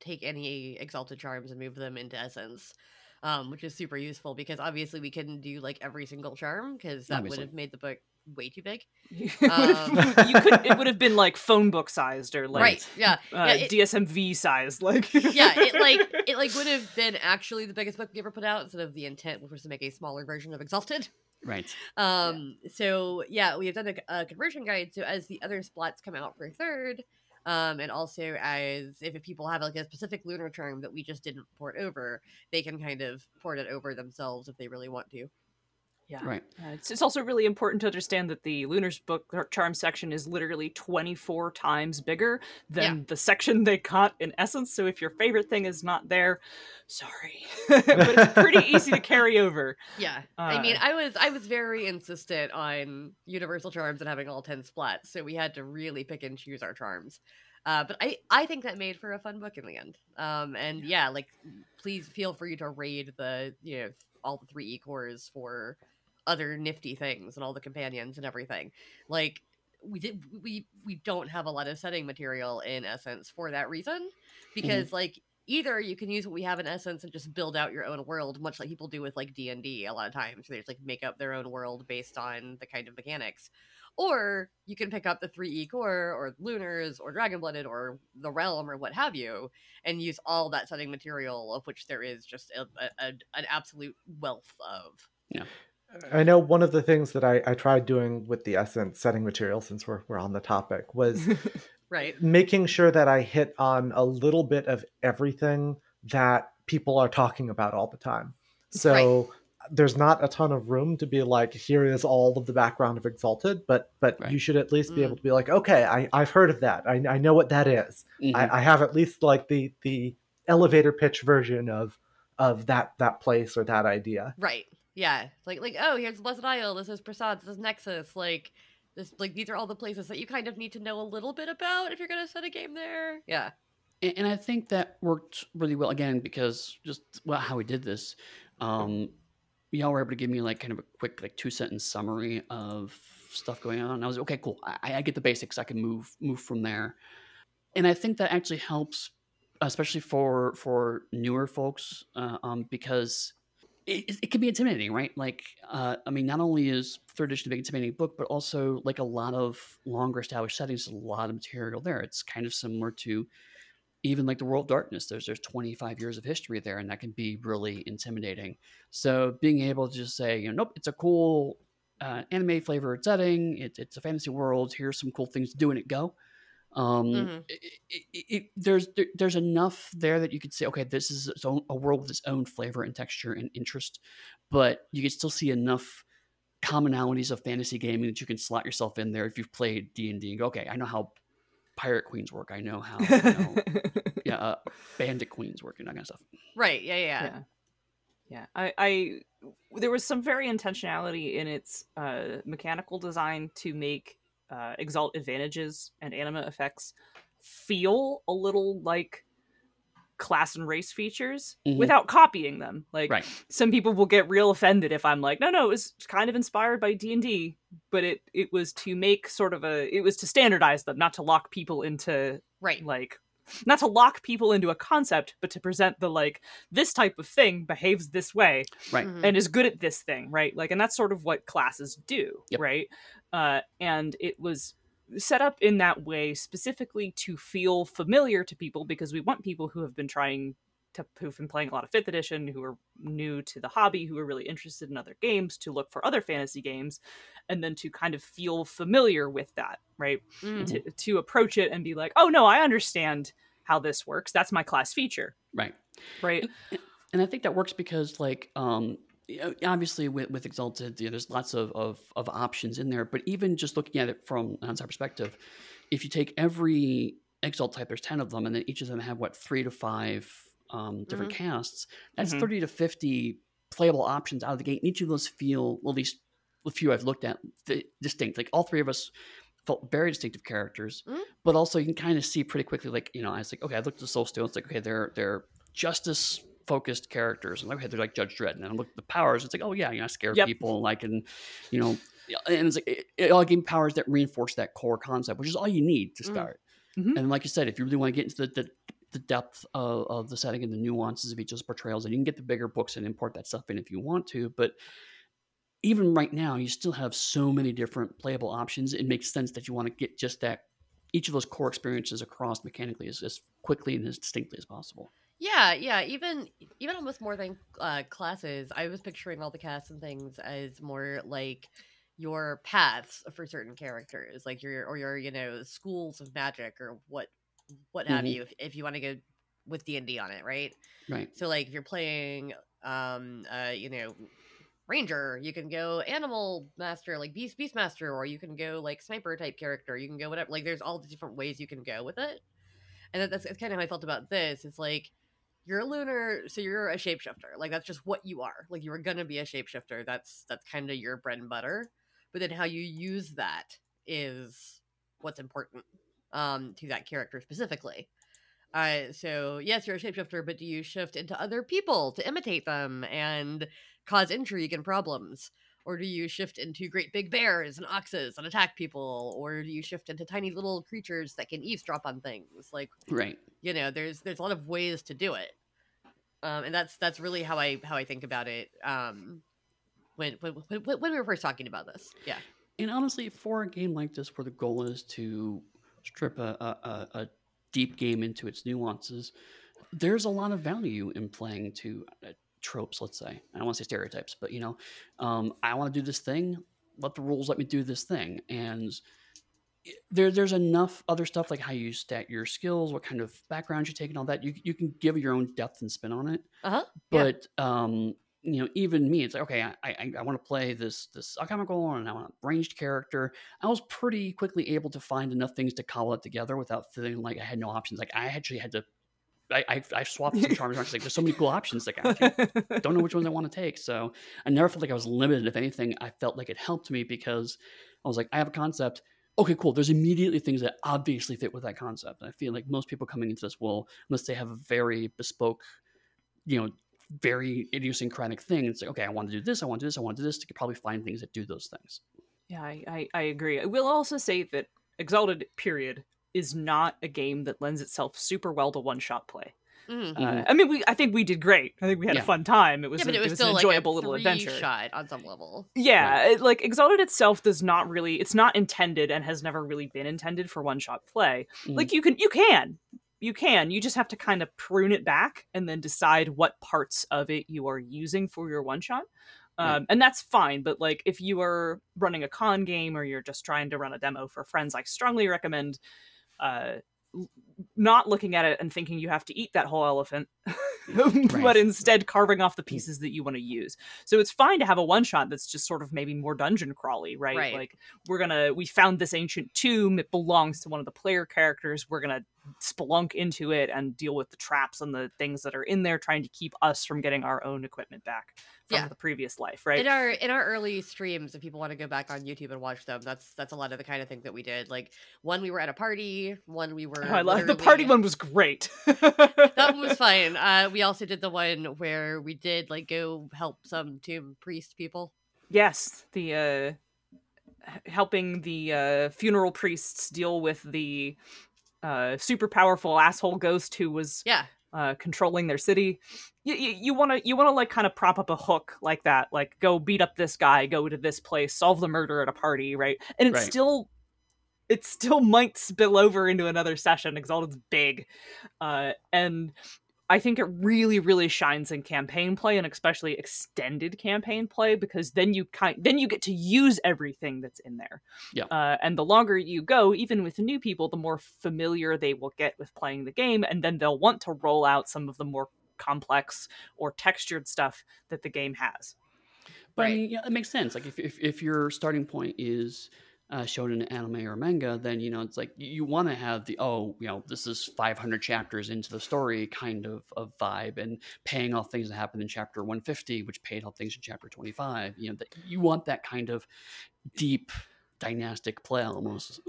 take any exalted charms and move them into essence. Um, which is super useful because obviously we couldn't do like every single charm because that obviously. would have made the book way too big. um, you could it would have been like phone book sized or like right, yeah, uh, yeah it, DSMV sized, like yeah, it like it like would have been actually the biggest book we ever put out instead of the intent, which was to make a smaller version of Exalted. Right. Um. Yeah. So yeah, we have done a, a, conversion guide. So as the other splats come out for third, um, and also as if, if people have like a specific lunar term that we just didn't port over, they can kind of port it over themselves if they really want to. Yeah. Right. Uh, it's, it's also really important to understand that the Lunar's book charm section is literally 24 times bigger than yeah. the section they cut in Essence. So if your favorite thing is not there, sorry. but it's pretty easy to carry over. Yeah. Uh, I mean, I was I was very insistent on universal charms and having all 10 splats, so we had to really pick and choose our charms. Uh, but I, I think that made for a fun book in the end. Um, and yeah, like please feel free to raid the you know all the three e cores for other nifty things and all the companions and everything. Like we did we we don't have a lot of setting material in essence for that reason mm-hmm. because mm-hmm. like either you can use what we have in essence and just build out your own world much like people do with like d&d a lot of times they just like make up their own world based on the kind of mechanics or you can pick up the 3e core or lunars or dragon blooded or the realm or what have you and use all that setting material of which there is just a, a, an absolute wealth of yeah I know one of the things that I, I tried doing with the essence setting material, since we're, we're on the topic, was right making sure that I hit on a little bit of everything that people are talking about all the time. So right. there's not a ton of room to be like, here is all of the background of Exalted, but but right. you should at least be able mm. to be like, okay, I, I've heard of that. I, I know what that is. Mm-hmm. I, I have at least like the the elevator pitch version of of that that place or that idea. Right. Yeah, like like oh, here's Blessed Isle. This is Prasad. This is Nexus. Like this, like these are all the places that you kind of need to know a little bit about if you're gonna set a game there. Yeah, and, and I think that worked really well again because just well how we did this. Um, y'all were able to give me like kind of a quick like two sentence summary of stuff going on. I was okay, cool. I, I get the basics. I can move move from there. And I think that actually helps, especially for for newer folks, uh, um, because it, it can be intimidating, right? Like, uh, I mean, not only is third edition a big intimidating book, but also like a lot of longer established settings, a lot of material there. It's kind of similar to even like the World of Darkness. There's there's 25 years of history there, and that can be really intimidating. So being able to just say, you know, nope, it's a cool uh, anime flavored setting. It, it's a fantasy world. Here's some cool things to do, and it go. Um, mm-hmm. it, it, it, there's there, there's enough there that you could say, okay, this is own, a world with its own flavor and texture and interest, but you can still see enough commonalities of fantasy gaming that you can slot yourself in there if you've played D and D. and go, Okay, I know how pirate queens work. I know how you know, yeah, uh, bandit queens work and that kind of stuff. Right. Yeah. Yeah. Yeah. yeah. I, I there was some very intentionality in its uh, mechanical design to make uh, exalt advantages and anima effects feel a little like class and race features mm-hmm. without copying them. Like right. some people will get real offended if I'm like, no, no, it was kind of inspired by D and D, but it it was to make sort of a it was to standardize them, not to lock people into right like not to lock people into a concept, but to present the like this type of thing behaves this way, right, mm-hmm. and is good at this thing, right? Like, and that's sort of what classes do, yep. right? Uh, and it was set up in that way specifically to feel familiar to people because we want people who have been trying to who've been playing a lot of fifth edition who are new to the hobby who are really interested in other games to look for other fantasy games and then to kind of feel familiar with that right? Mm. to, to approach it and be like oh no i understand how this works. That's my class feature. Right. Right? And i think that works because like um obviously with, with exalted you know, there's lots of, of, of, options in there but even just looking at it from an outside perspective if you take every exalt type there's 10 of them and then each of them have what three to five um, different mm-hmm. casts that's mm-hmm. 30 to 50 playable options out of the gate and each of those feel well, at least a few i've looked at distinct like all three of us felt very distinctive characters mm-hmm. but also you can kind of see pretty quickly like you know i was like okay i looked at the soul steel it's like okay they're they're justice focused characters. And okay, they're like Judge Dredd. And I look at the powers, it's like, oh yeah, you know, I scare yep. people, like, and you know, and it's like it, it all gave powers that reinforce that core concept, which is all you need to mm. start. Mm-hmm. And like you said, if you really want to get into the, the, the depth of, of, the setting and the nuances of each of those portrayals, and you can get the bigger books and import that stuff in if you want to, but even right now, you still have so many different playable options. It makes sense that you want to get just that each of those core experiences across mechanically as, as quickly and as distinctly as possible. Yeah, yeah. Even even almost more than uh, classes, I was picturing all the casts and things as more like your paths for certain characters, like your or your you know schools of magic or what what have mm-hmm. you. If, if you want to go with D and D on it, right? Right. So like if you're playing, um, uh, you know, ranger, you can go animal master, like beast beast master, or you can go like sniper type character. You can go whatever. Like there's all the different ways you can go with it, and that's, that's kind of how I felt about this. It's like you're a lunar, so you're a shapeshifter. Like that's just what you are. Like you are gonna be a shapeshifter. That's that's kind of your bread and butter. But then how you use that is what's important um, to that character specifically. Uh, so yes, you're a shapeshifter, but do you shift into other people to imitate them and cause intrigue and problems? Or do you shift into great big bears and oxes and attack people? Or do you shift into tiny little creatures that can eavesdrop on things? Like right you know there's there's a lot of ways to do it um, and that's that's really how i how i think about it um, when, when when we were first talking about this yeah and honestly for a game like this where the goal is to strip a, a, a deep game into its nuances there's a lot of value in playing to uh, tropes let's say i don't want to say stereotypes but you know um, i want to do this thing let the rules let me do this thing and there, there's enough other stuff like how you stat your skills, what kind of background you take, and all that. You you can give your own depth and spin on it. Uh-huh. But yeah. um, you know, even me, it's like okay, I I, I want to play this this alchemical and I want a ranged character. I was pretty quickly able to find enough things to cobble it together without feeling like I had no options. Like I actually had to. I, I, I swapped some charms. Around. Like there's so many cool options. Like I don't know which ones I want to take. So I never felt like I was limited. If anything, I felt like it helped me because I was like, I have a concept okay, cool. There's immediately things that obviously fit with that concept. And I feel like most people coming into this will, unless they have a very bespoke, you know, very idiosyncratic thing, it's like, okay, I want to do this, I want to do this, I want to do this, to probably find things that do those things. Yeah, I, I, I agree. I will also say that Exalted period is not a game that lends itself super well to one shot play. Mm. Uh, I mean, we I think we did great. I think we had Yeah. a fun time. It was, Yeah, but a- it was, an enjoyable like a little adventure. shot on some level. Yeah, it- like Exalted itself does not really it's not intended and has never really been intended for one shot play. Mhm. Like you can you can. You can. You just have to kind of prune it back and then decide what parts of it you are using for your one shot. Um, Right. and that's fine, but like if you are running a con game or you're just trying to run a demo for friends, I strongly recommend uh, not looking at it and thinking you have to eat that whole elephant, but instead carving off the pieces that you want to use. So it's fine to have a one shot that's just sort of maybe more dungeon crawly, right? Right. Like we're gonna we found this ancient tomb. It belongs to one of the player characters. We're gonna spelunk into it and deal with the traps and the things that are in there, trying to keep us from getting our own equipment back from Yeah. the previous life, right? In our in our early streams, if people want to go back on YouTube and watch them, that's that's a lot of the kind of thing that we did. Like one, we were at a party. One, we were. Oh, I love the party one was great. That one was fine. Uh, we also did the one where we did like go help some tomb priest people. Yes, the uh helping the uh funeral priests deal with the uh super powerful asshole ghost who was Yeah, uh controlling their city. You you want to you want to like kind of prop up a hook like that, like go beat up this guy, go to this place, solve the murder at a party, right? And it's Right. still it still might spill over into another session. Exalted's big. Uh and I think it really, really shines in campaign play and especially extended campaign play because then you kind then you get to use everything that's in there. Yeah. Uh, and the longer you go, even with new people, the more familiar they will get with playing the game, and then they'll want to roll out some of the more complex or textured stuff that the game has. But I mean, yeah, it makes sense. Like if if, if your starting point is uh, shown in anime or manga, then you know it's like you, you want to have the oh, you know, this is 500 chapters into the story kind of of vibe, and paying off things that happened in chapter 150, which paid off things in chapter 25. You know, that you want that kind of deep dynastic play almost.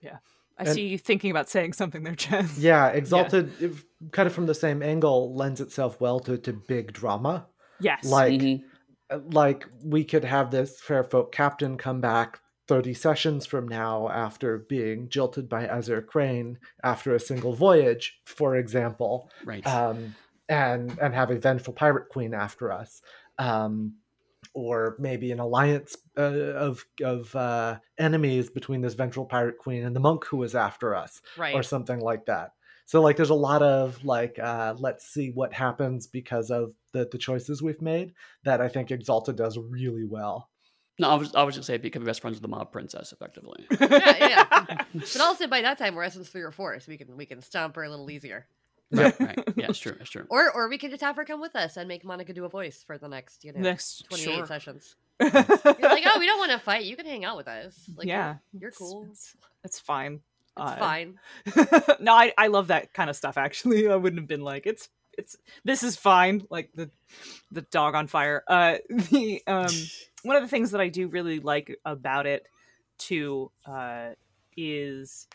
Yeah. I And- see you thinking about saying something there, Jen. Yeah, Exalted, if- kind of from the same angle, lends itself well to, to big drama. Yes. Like, Mhm. uh, like we could have this fair folk captain come back 30 sessions from now after being jilted by Azure Crane after a single voyage, for example, right. um, and and have a vengeful pirate queen after us. Um, or maybe an alliance uh, of of uh, enemies between this vengeful pirate queen and the monk who was after us right. or something like that. So like there's a lot of like uh let's see what happens because of the the choices we've made that I think Exalted does really well. No, I was I was just say become best friends with the mob princess, effectively. yeah, yeah. but also by that time we're essence three or four, so we can we can stomp her a little easier. right, right. Yeah, it's true. It's true. Or or we could just have her come with us and make Monica do a voice for the next you know Next, twenty eight sure. sessions. You're like, oh, we don't want to fight. You can hang out with us. Like, you're- yeah, you're, cool. It's, it's fine. It's Uh, fine. no, I, I love that kind of stuff. Actually, I wouldn't have been like it's it's this is fine. Like the the dog on fire. Uh, the um one of the things that I do really like about it too uh, is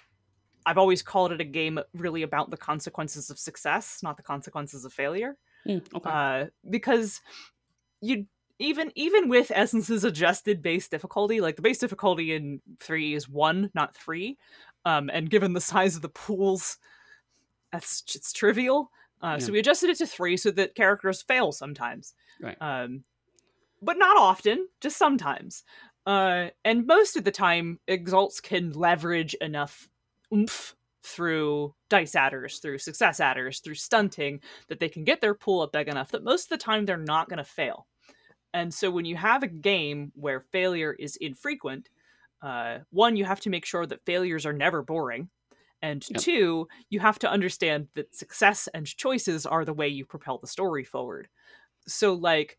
I've always called it a game really about the consequences of success, not the consequences of failure. Mm, okay. Uh, because you even even with Essence's adjusted base difficulty, like the base difficulty in three is one, not three. Um, and given the size of the pools, that's it's trivial. Uh, So we adjusted it to three so that characters fail sometimes. Right. Um, but not often, just sometimes. Uh, and most of the time, exalts can leverage enough oomph through dice adders, through success adders, through stunting that they can get their pool up big enough that most of the time they're not going to fail. And so when you have a game where failure is infrequent, uh, one, you have to make sure that failures are never boring. And Yep. two, you have to understand that success and choices are the way you propel the story forward. So, like,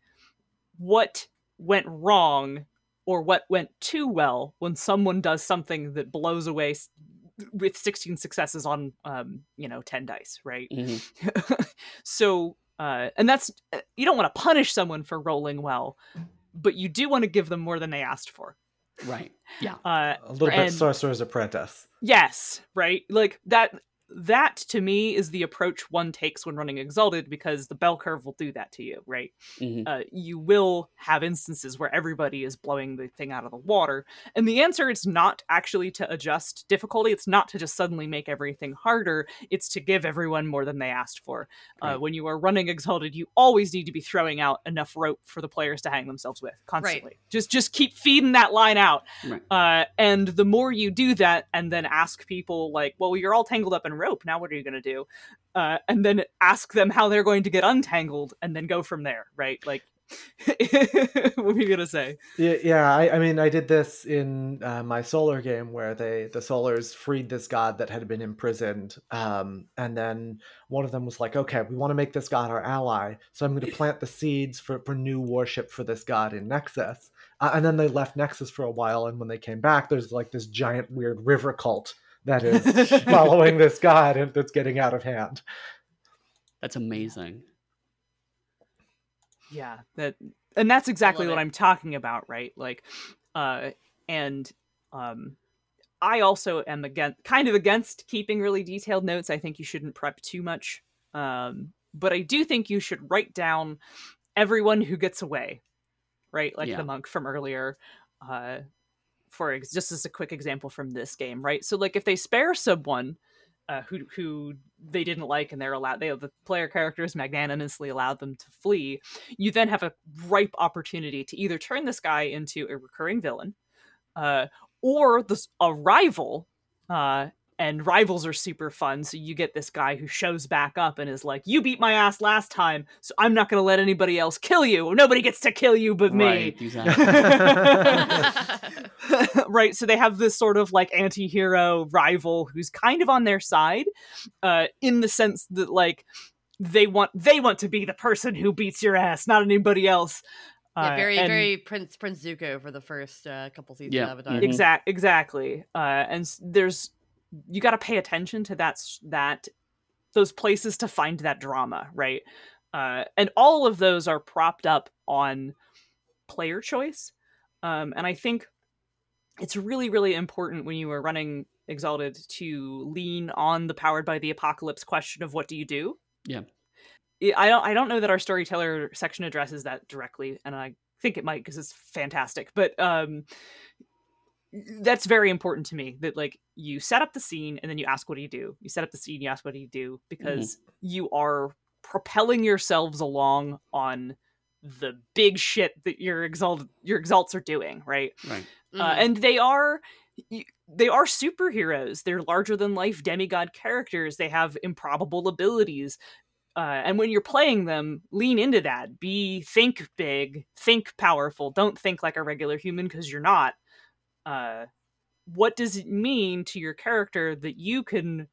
what went wrong or what went too well when someone does something that blows away with 16 successes on, um, you know, 10 dice, right? Mhm. so uh, and that's you don't want to punish someone for rolling well but you do want to give them more than they asked for Right. Yeah. uh, A little bit And- Sorcerer's Apprentice. yes right like that that to me is the approach one takes when running exalted because the bell curve will do that to you right? Mhm. uh, you will have instances where everybody is blowing the thing out of the water and the answer is not actually to adjust difficulty. It's not to just suddenly make everything harder. It's to give everyone more than they asked for. Uh, when you are running exalted you always need to be throwing out enough rope for the players to hang themselves with constantly. Just just keep feeding that line out. Right. uh, and the more you do that and then ask people like well you're all tangled up in rope now what are you going to do uh, and then ask them how they're going to get untangled and then go from there right like what were you going to say Yeah, yeah. I, I mean, I did this in uh, my solar game where they the solars freed this god that had been imprisoned, um, and then one of them was like, "Okay, we want to make this god our ally, so I'm going to plant the seeds for for new worship for this god in Nexus." Uh, and then they left Nexus for a while, and when they came back, there's like this giant weird river cult that is following this god and that's getting out of hand. That's amazing. yeah that and that's exactly what it. i'm talking about right like uh and um i also am again kind of against keeping really detailed notes i think you shouldn't prep too much um but i do think you should write down everyone who gets away right like Yeah. the monk from earlier uh for ex- just as a quick example from this game right? So like if they spare someone uh, who who they didn't like and they're allowed they the player characters magnanimously allowed them to flee you then have a ripe opportunity to either turn this guy into a recurring villain uh, or this a rival uh, and rivals are super fun so you get this guy who shows back up and is like you beat my ass last time so i'm not going to let anybody else kill you nobody gets to kill you but me Right, exactly. right so they have this sort of like anti-hero rival who's kind of on their side uh in the sense that like they want they want to be the person who beats your ass not anybody else yeah, Uh, very, and- very Prince Prince Zuko for the first uh, couple seasons Yeah, of Avatar. mhm. exact exactly uh and there's you got to pay attention to that that those places to find that drama right uh and all of those are propped up on player choice um and i think it's really really important when you are running exalted to lean on the powered by the apocalypse question of what do you do Yeah. I- i don't i don't know that our storyteller section addresses that directly and i think it might because it's fantastic but um that's very important to me that like you set up the scene and then you ask what do you do? You set up the scene you ask what do you do? Because you are propelling yourselves along on the big shit that your exalt your exalts are doing right? Right. uh, Mhm. and they are they are superheroes. They're larger than life demigod characters. They have improbable abilities. Uh, and when you're playing them lean into that. Be think big. Think powerful. Don't think like a regular human because you're not uh, what does it mean to your character that you can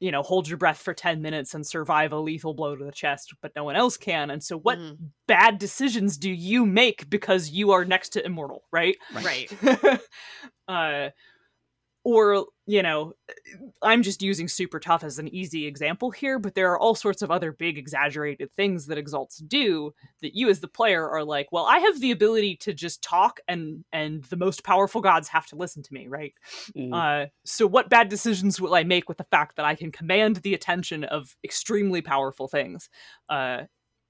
you know hold your breath for 10 minutes and survive a lethal blow to the chest but no one else can and so what Mhm. bad decisions do you make because you are next to immortal right Right. uh or you know i'm just using super tough as an easy example here but there are all sorts of other big exaggerated things that exalts do that you as the player are like well i have the ability to just talk and and the most powerful gods have to listen to me right Mhm. uh, so what bad decisions will I make with the fact that I can command the attention of extremely powerful things? Uh,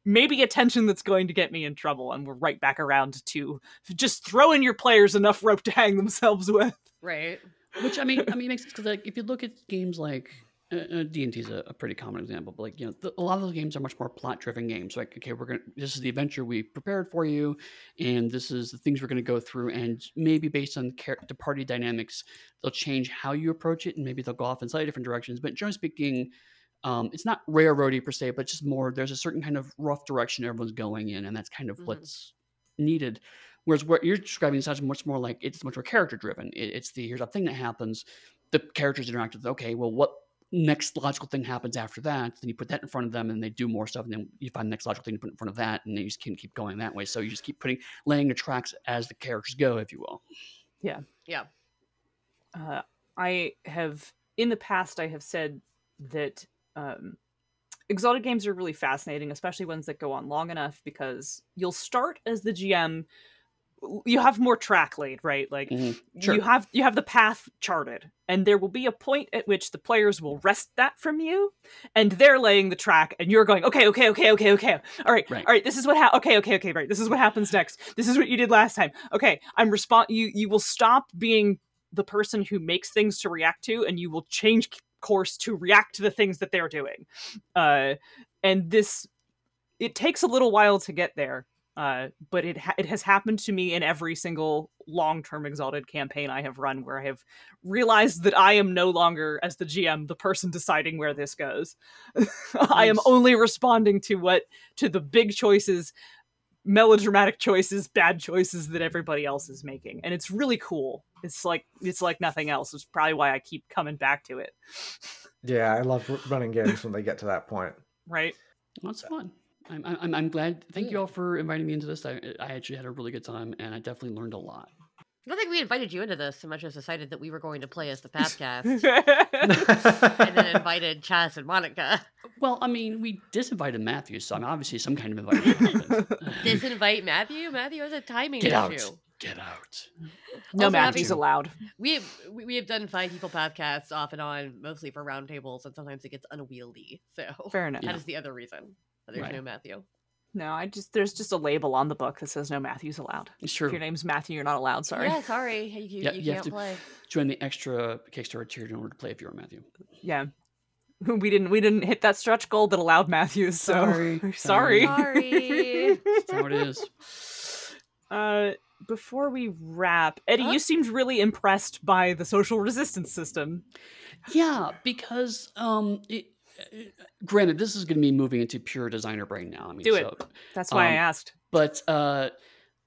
maybe attention that's going to get me in trouble, and we're right back around to just throwing your players enough rope to hang themselves with. Right. Which I mean, I mean, it makes because like if you look at games like uh, D and D is a, a pretty common example, but like you know, the, a lot of those games are much more plot-driven games. Like, okay, we're gonna this is the adventure we prepared for you, and this is the things we're gonna go through, and maybe based on the party dynamics, they'll change how you approach it, and maybe they'll go off in slightly different directions. But generally speaking. Um, it's not railroady per se, but just more. There's a certain kind of rough direction everyone's going in, and that's kind of Mhm. what's needed. Whereas what you're describing is such much more like it's much more character driven. It, it's the here's a thing that happens, the characters interact with. Okay, well, what next logical thing happens after that? Then you put that in front of them, and they do more stuff, and then you find the next logical thing to put in front of that, and then you just can keep going that way. So you just keep putting laying the tracks as the characters go, if you will. Yeah, yeah. uh, I have in the past I have said that um, Exalted games are really fascinating, especially ones that go on long enough, because you'll start as the GM you have more track laid, right? Like Mhm. Sure. you have you have the path charted, and there will be a point at which the players will wrest that from you, and they're laying the track, and you're going, okay, okay, okay, okay, okay, all right, Right. all right. This is what ha- okay, okay, okay, right. This is what happens next. This is what you did last time. Okay, I'm respond. You you will stop being the person who makes things to react to, and you will change course to react to the things that they're doing. Uh, and this it takes a little while to get there uh, but it ha- it has happened to me in every single long term exalted campaign I have run, where I have realized that I am no longer, as the GM, the person deciding where this goes. I am only responding to what to the big choices, melodramatic choices, bad choices that everybody else is making, and it's really cool. It's like it's like nothing else. It's probably why I keep coming back to it. Yeah, I love running games when they get to that point. Right? That's fun. I'm, I'm, I'm glad. Thank you all for inviting me into this. I, I actually had a really good time, and I definitely learned a lot. I don't think we invited you into this so much as decided that we were going to play as the podcast, and then invited Chaz and Monica. Well, I mean, we disinvited Matthew, so I'm obviously some kind of invitation. happened. Disinvite Matthew. Matthew has a timing Get out! issue. Get out! no Also Matthews having- allowed. We have we we have done five people podcasts off and on, mostly for roundtables, and sometimes it gets unwieldy. So Fair enough. that is the other reason that there's Right. no Matthew. No, I just there's just a label on the book that says no Matthews allowed. It's true. If your name's Matthew, you're not allowed. Sorry. Yeah, sorry, you, you, Yeah, you you can't to- play. Join the extra Kickstarter tier in order to play if you're Matthew. Yeah. We didn't we didn't hit that stretch goal that allowed Matthews. So Sorry. sorry. Sorry. That's how it is. Uh, before we wrap, Eddie, Huh? you seemed really impressed by the social resistance system. Yeah, because um, it, it- granted, this is going to be moving into pure designer brain now. I mean, Do it. so- That's why I Um, asked. but uh,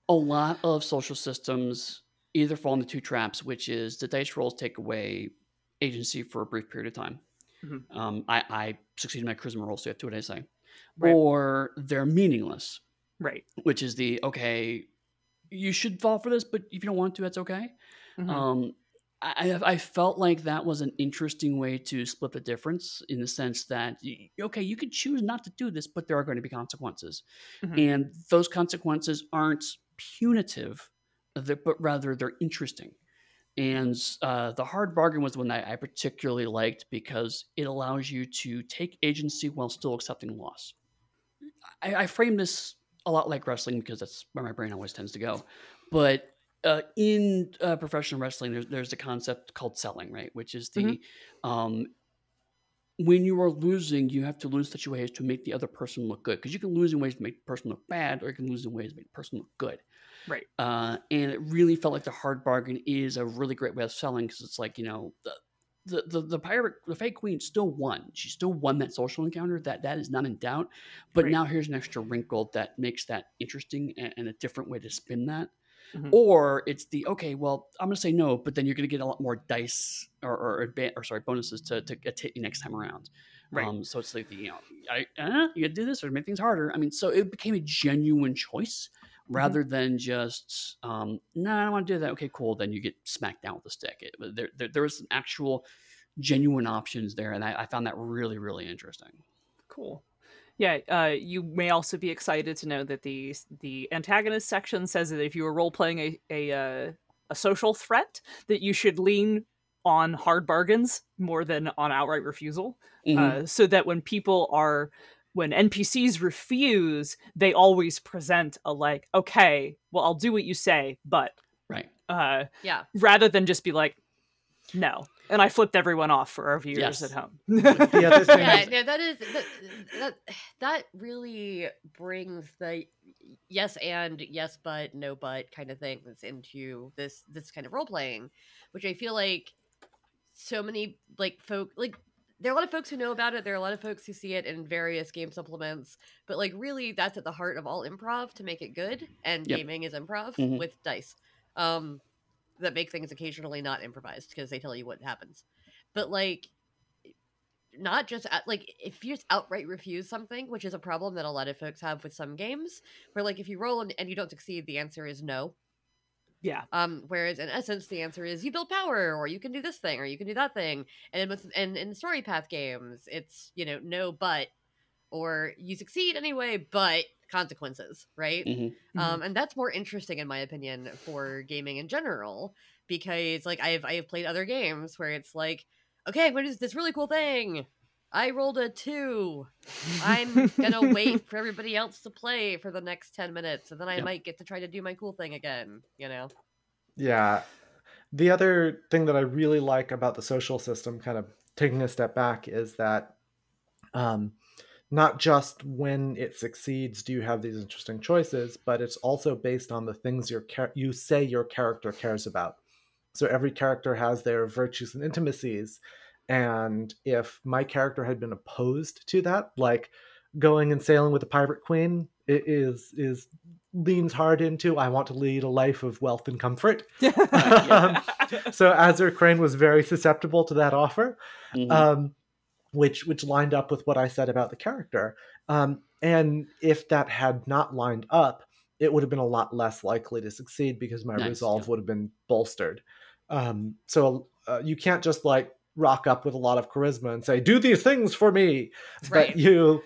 a lot of social systems either fall into two traps, which is the dice rolls take away agency for a brief period of time. Mhm. Um, I, I succeed in my charisma roll, so you have to do what I say. Right. Or they're meaningless, Right. which is the okay, you should fall for this, but if you don't want to, that's okay. Mhm. Um, I, I felt like that was an interesting way to split the difference in the sense that okay, you could choose not to do this, but there are going to be consequences, Mhm. and those consequences aren't punitive, but rather they're interesting. And uh, the hard bargain was the one that I particularly liked because it allows you to take agency while still accepting loss. I, I frame this a lot like wrestling because that's where my brain always tends to go. But uh, in uh, professional wrestling, there's, there's a concept called selling, right? Which is the um, when you are losing, you have to lose such a way as to make the other person look good. Because you can lose in ways to make the person look bad, or you can lose in ways to make the person look good. Right. Uh, and it really felt like the hard bargain is a really great way of selling because it's like you know the, the the the pirate the fake queen still won. She still won that social encounter. That that is not in doubt. But Right. now here's an extra wrinkle that makes that interesting and, and a different way to spin that. Mhm. Or it's the okay, well, I'm gonna say no, but then you're gonna get a lot more dice or or, adva- or sorry bonuses to to hit you next time around. Right. Um, so it's like the you know, I uh, you gotta do this or make things harder. I mean, so it became a genuine choice Mm-hmm. rather than just um, no, I don't want to do that. Okay, cool. Then you get smacked down with a stick. It, there, there, there was some actual genuine options there, and I, I found that really, really interesting. Cool. Yeah, uh, you may also be excited to know that the the antagonist section says that if you are role playing a a, uh, a social threat, that you should lean on hard bargains more than on outright refusal, Mhm. uh, so that when people are when NPCs refuse, they always present a like, okay, well, I'll do what you say, but right. uh, Yeah. rather than just be like, no. And I flipped everyone off for our viewers Yes. at home. The other thing yeah, is- no, that is that, that that really brings the yes and yes but no but kind of things into this this kind of role playing, which I feel like so many like folk like there are a lot of folks who know about it. There are a lot of folks who see it in various game supplements, but like really, that's at the heart of all improv to make it good. And Yep. gaming is improv Mhm. with dice. Um, that make things occasionally not improvised because they tell you what happens. But like, not just at, like if you just outright refuse something, which is a problem that a lot of folks have with some games, where like if you roll and, and you don't succeed, the answer is no. yeah. Um, whereas in essence, the answer is you build power, or you can do this thing, or you can do that thing. And with and in Storypath games, it's you know no but, or you succeed anyway, but consequences, right? Mm-hmm. Um, and that's more interesting in my opinion for gaming in general because like I've I've played other games where it's like, okay, what is this really cool thing? I rolled a two. I'm gonna wait for everybody else to play for the next ten minutes, and then I Yeah. might get to try to do my cool thing again. You know? Yeah. The other thing that I really like about the social system, kind of taking a step back, is that um, not just when it succeeds do you have these interesting choices, but it's also based on the things your char- you say your character cares about. So every character has their virtues and intimacies, and if my character had been opposed to that, like going and sailing with the pirate queen, it is is leans hard into I want to lead a life of wealth and comfort. Um, so Azure Crane was very susceptible to that offer, Mhm. um, which which lined up with what I said about the character. Um, and if that had not lined up, it would have been a lot less likely to succeed because my Nice, resolve yeah. would have been bolstered. Um, so uh, you can't just like rock up with a lot of charisma and say, "Do these things for me," Right. but you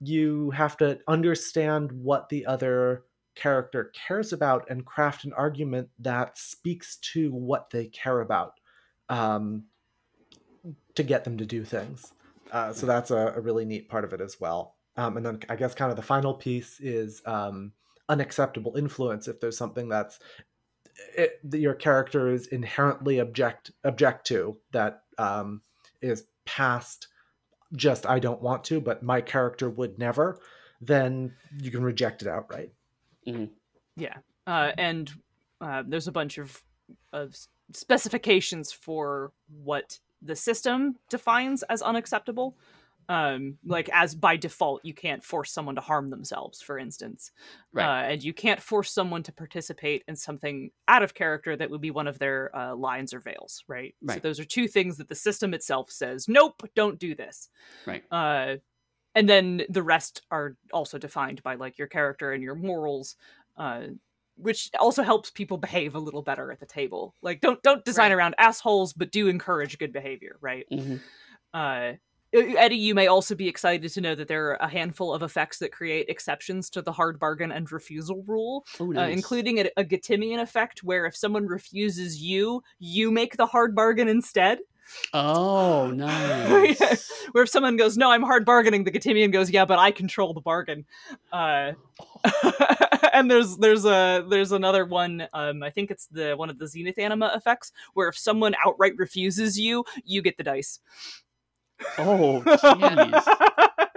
you have to understand what the other character cares about and craft an argument that speaks to what they care about um, to get them to do things. Uh, so that's a, a really neat part of it as well. Um, and then I guess kind of the final piece is um, unacceptable influence. If there's something that's it, that your character is inherently object object to that um, is past just I don't want to, but my character would never, then you can reject it outright. Yeah, uh, and uh, there's a bunch of of specifications for what the system defines as unacceptable. Um, like as by default, you can't force someone to harm themselves, for instance, Right. uh, and you can't force someone to participate in something out of character that would be one of their uh, lines or veils, right? So Right. those are two things that the system itself says, nope, don't do this. Right. Uh, and then the rest are also defined by like your character and your morals uh, which also helps people behave a little better at the table. Like, don't don't design Right. around assholes, but do encourage good behavior, right? Mhm. Uh, Eddie, you may also be excited to know that there are a handful of effects that create exceptions to the hard bargain and refusal rule, Oh, uh, including a, a Getimian effect where if someone refuses you, you make the hard bargain instead. Oh, nice. Where if someone goes, "No, I'm hard bargaining," the Getimian goes, "Yeah, but I control the bargain." Uh, and there's there's a there's another one. Um, I think it's the one of the Zenith Anima effects, where if someone outright refuses you, you get the dice. oh, jeez.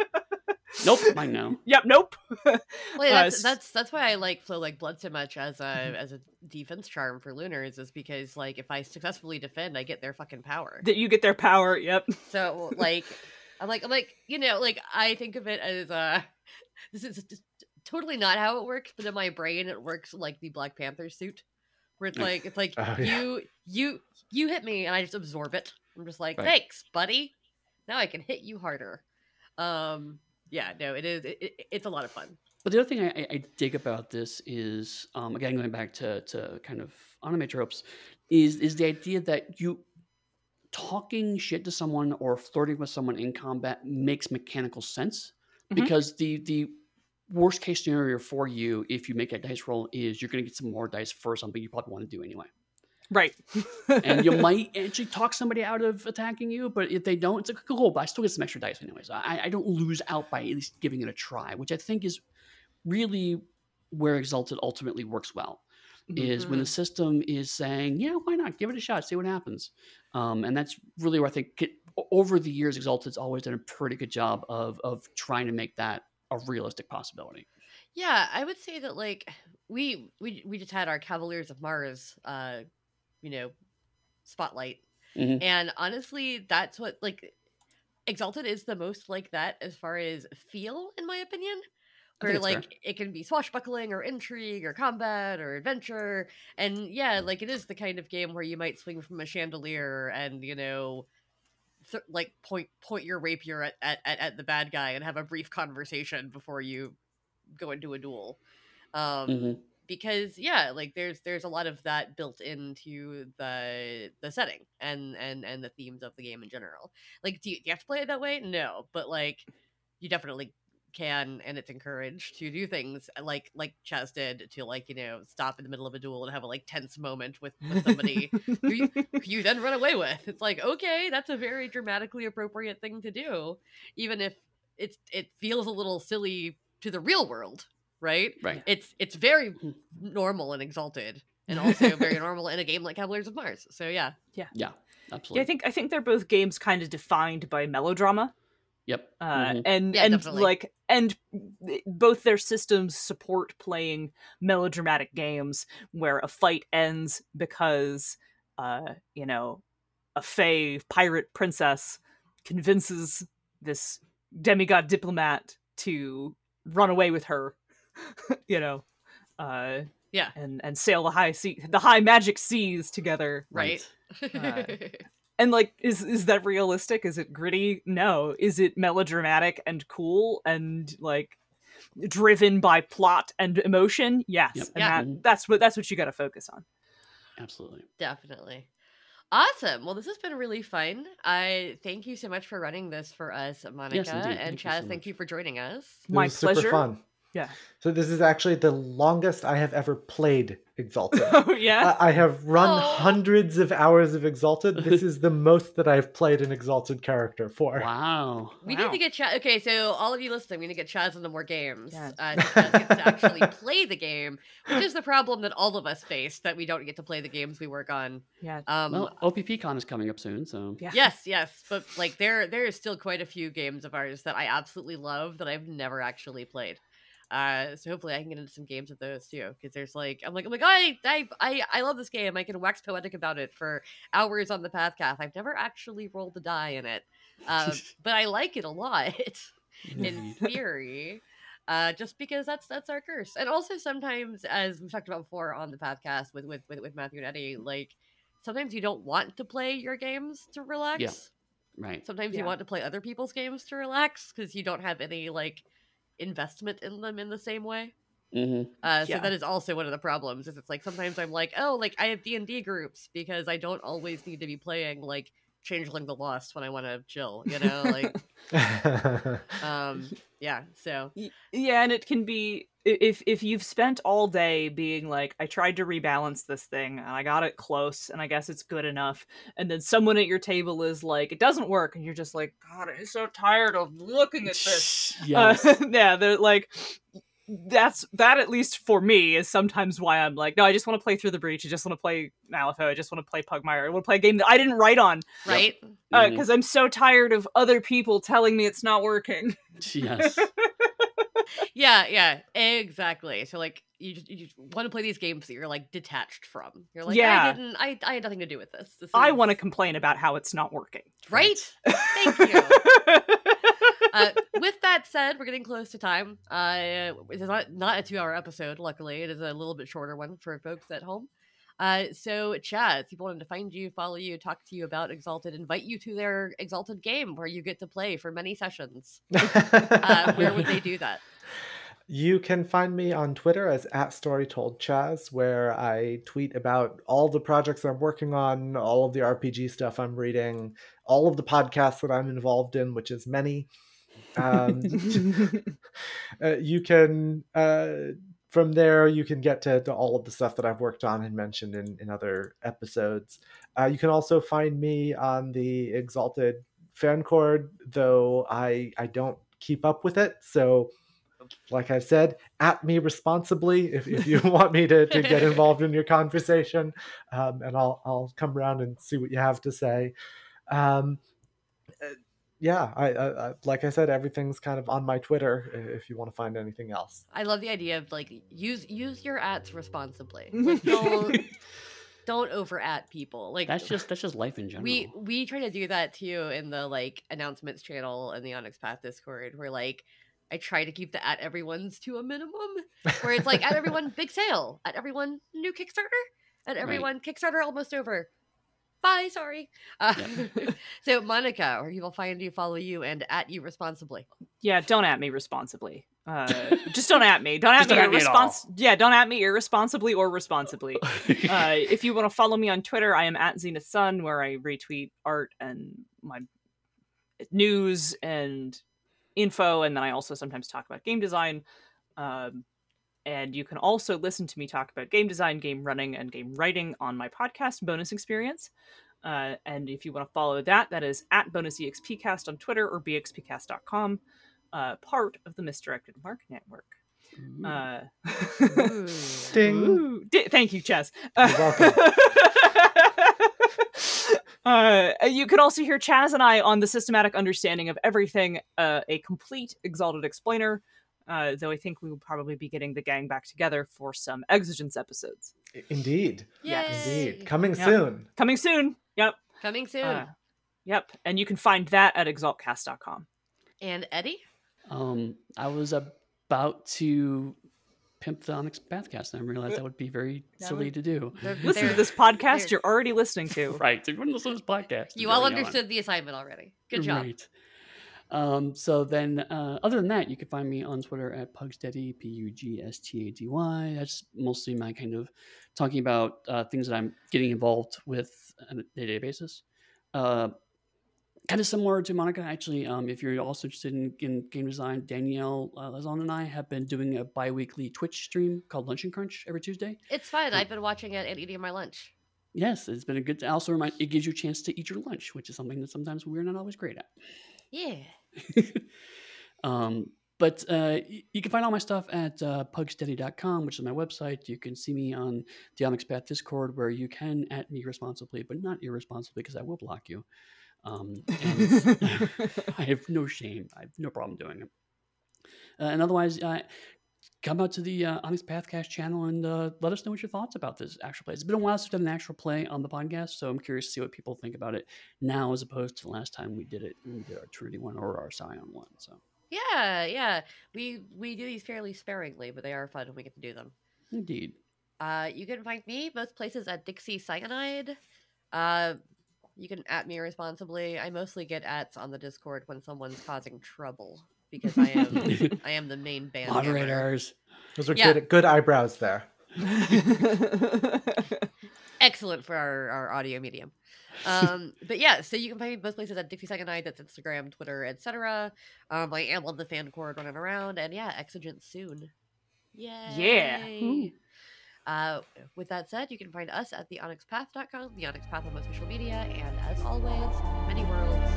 Nope, mine now. Yep. Nope. Well, yeah, Uh, that's that's that's why I like flow like blood so much as a as a defense charm for lunars is because like if I successfully defend, I get their fucking power. that you get their power. Yep. So like, I'm like I'm like you know like I think of it as uh this is just totally not how it works, but in my brain it works like the Black Panther suit, where it's like it's like Oh, yeah. you you you hit me and I just absorb it. I'm just like Right. thanks, buddy. Now I can hit you harder. Um, yeah, no, it is. It, it, it's a lot of fun. But the other thing I, I- dig about this is, um, again, going back to, to kind of anime tropes, is is the idea that you talking shit to someone or flirting with someone in combat makes mechanical sense Mhm. because the the worst case scenario for you if you make a dice roll is you're going to get some more dice for something you probably want to do anyway Right. and you might actually talk somebody out of attacking you but if they don't it's like cool but i still get some extra dice anyways. I, I don't lose out by at least giving it a try which i think is really where exalted ultimately works well is when the system is saying yeah why not? Give it a shot see what happens. Um, and that's really where i think it, over the years exalted's always done a pretty good job of of trying to make that a realistic possibility. Yeah, I would say that like we we we just had our Cavaliers of Mars, uh, you know, spotlight, Mhm. and honestly, that's what like Exalted is the most like that as far as feel, in my opinion. Where it's fair. like it can be swashbuckling or intrigue or combat or adventure, and yeah, like it is the kind of game where you might swing from a chandelier and you know. Th- like point point your rapier at, at, at, the bad guy and have a brief conversation before you go into a duel um Mhm. Because yeah like there's there's a lot of that built into the the setting and and and the themes of the game in general. Like do you, do you have to play it that way? No but like you definitely can and it's encouraged to do things uh, like like Chaz did to like you know stop in the middle of a duel and have a like tense moment with, with somebody who, you, who you then run away with. It's like okay, that's a very dramatically appropriate thing to do, even if it's it feels a little silly to the real world, right? Right. It's it's very normal and exalted, and also very normal in a game like Cavaliers of Mars. So yeah, Yeah. Yeah, Absolutely. I think I think they're both games kind of defined by melodrama. Yep. uh, Mhm. and Yeah, and definitely. like and both their systems support playing melodramatic games where a fight ends because uh you know a fey pirate princess convinces this demigod diplomat to run away with her you know uh Yeah. and and sail the high sea the high magic seas together right. Uh, and like is is that realistic is it gritty no is it melodramatic and cool and like driven by plot and emotion yes Yep. and Yeah. that, that's what that's what you got to focus on Absolutely. Definitely. Awesome. Well, this has been really fun. I thank you so much for running this for us, Monica indeed. and Thank you Chaz. so thank you for joining us. It My was pleasure. Super fun. yeah So this is actually the longest I have ever played Exalted. oh yeah I I have run Oh. hundreds of hours of Exalted. This is the most that I've played an Exalted character for. Wow. We Wow. need to get Chaz. Okay, so all of you listening, we need to get Chaz into more games. Yeah. Uh, so Chaz gets to actually play the game, which is the problem that all of us face that we don't get to play the games we work on. yeah Um, Well, OPP Con is coming up soon, so yeah yes, yes, but like there, there is still quite a few games of ours that I absolutely love that I've never actually played. Uh, so hopefully I can get into some games of those too, because there's like I'm like I'm like I, I I I love this game. I can wax poetic about it for hours on the Pathcast. I've never actually rolled a die in it, uh, but I like it a lot. in theory uh just because that's that's our curse and also sometimes as we've talked about before on the podcast with with with, with matthew and eddie like sometimes you don't want to play your games to relax right. sometimes Yeah. you want to play other people's games to relax because you don't have any like investment in them in the same way hmm uh, so Yeah. that is also one of the problems is it's like sometimes i'm like oh like i have d&d groups because i don't always need to be playing like changeling the lost when i want to chill you know like um yeah so yeah and it can be i- if if you've spent all day being like i tried to rebalance this thing and i got it close and i guess it's good enough and then someone at your table is like it doesn't work and you're just like god i'm so tired of looking at this yes. Uh, yeah, they're like that's that at least for me is sometimes why I'm like, no, I just want to play through the breach. I just want to play Malifaux. I just want to play Pugmire. I want to play a game that I didn't write on right because I'm so tired of other people telling me it's not working. yes. yeah yeah exactly so like you just, you just want to play these games that you're like detached from you're like Yeah. i didn't i, I had nothing to do with this, this I is- want to complain about how it's not working. right thank you uh, with that said we're getting close to time uh it's not not a two hour episode luckily it is a little bit shorter one for folks at home uh, so Chaz, people wanted to find you, follow you, talk to you about Exalted, invite you to their Exalted game where you get to play for many sessions. Uh, where would they do that? You can find me on Twitter as at StoryToldChaz, where I tweet about all the projects I'm working on, all of the RPG stuff I'm reading, all of the podcasts that I'm involved in, which is many. Um, uh, you can uh, from there you can get to, to all of the stuff that I've worked on and mentioned in, in other episodes. Uh, you can also find me on the Exalted fan cord, though I I don't keep up with it. So, like I said, at me responsibly if, if you want me to, to get involved in your conversation, um, and I'll I'll come around and see what you have to say. Um, uh, yeah, I, I, I like I said, everything's kind of on my Twitter if you want to find anything else. I love the idea of like use use your ads responsibly. Like, don't don't over at people. Like That's just that's just life in general. we we try to do that too in the like announcements channel in the Onyx Path Discord We're like I try to keep the at everyone's to a minimum. Where it's like at everyone big sale, at everyone new Kickstarter, at everyone Kickstarter almost over. Bye, sorry. Uh, so Monica, where people find you, follow you, and at you responsibly. yeah, don't at me responsibly. Uh, just don't at me. Don't at Just me. don't at me at irrespons- yeah, don't at me irresponsibly or responsibly. uh, if you want to follow me on Twitter, I am at Zenith Sun, where I retweet art and my news and info, and then I also sometimes talk about game design. Um, and you can also listen to me talk about game design, game running, and game writing on my podcast, Bonus Experience. Uh, and if you want to follow that, that is at Bonus EXPcast on Twitter or bxpcast.com, uh, part of the Misdirected Mark Network. Ooh. Uh, Ooh. Ding. Ooh, di- thank you, Chaz. You're. Uh, you can also hear Chaz and I on the systematic understanding of everything, uh, a complete exalted explainer. Uh, though I think we will probably be getting the gang back together for some exigence episodes Indeed. Yes. Indeed. Coming Yeah. soon. coming soon. Yep. Coming soon. Uh, yep. And you can find that at exaltcast.com. and Eddie? Um, I was about to pimp the Onyx Pathcast, and I realized that would be very That silly would- to do. They're- Listen to they're- this podcast they're- you're already listening to. Right. You want to listen to this podcast, You all already on. understood the assignment already. Good job. Right. Um, so then, uh, other than that, you can find me on Twitter at Pugsteady, P U G S T A D Y. That's mostly my kind of talking about uh, things that I'm getting involved with on a day to day basis. Uh, kind of similar to Monica, actually. Um, if you're also interested in, in game design, Danielle uh, Lauzon and I have been doing a bi weekly Twitch stream called Lunch and Crunch every Tuesday. It's fun. I've been watching it and eating my lunch. Yes, it's been a good. Also, remind, it gives you a chance to eat your lunch, which is something that sometimes we're not always great at. Yeah. um, but uh, you can find all my stuff at uh, pugsteady.com, which is my website. You can see me on the Onyx Path Discord, where you can at me responsibly, but not irresponsibly, because I will block you. Um, and I have no shame. I have no problem doing it. Uh, and otherwise, uh, come out to the uh, Onyx Pathcast channel and uh, let us know what your thoughts about this actual play. It's been a while since we've done an actual play on the podcast, so I'm curious to see what people think about it now as opposed to the last time we did it we did our Trinity one or our Scion one. So Yeah, yeah. We we do these fairly sparingly, but they are fun when we get to do them. indeed. Uh, you can find me most places at Dixie Cyanide. Uh, you can at me responsibly. I mostly get ats on the Discord when someone's causing trouble because I am I am the main band. hammer. Moderators. Those are Yeah. good good eyebrows there. excellent for our, our audio medium. Um, but yeah, so you can find me both places at Dixie Cyanide. That's Instagram, Twitter, etc. Um, I am on the fan cord running around, and yeah, Exigent soon. Yay! Yeah. Ooh. Uh, with that said, you can find us at theonyxpath.com, the on social media, and as always, many worlds,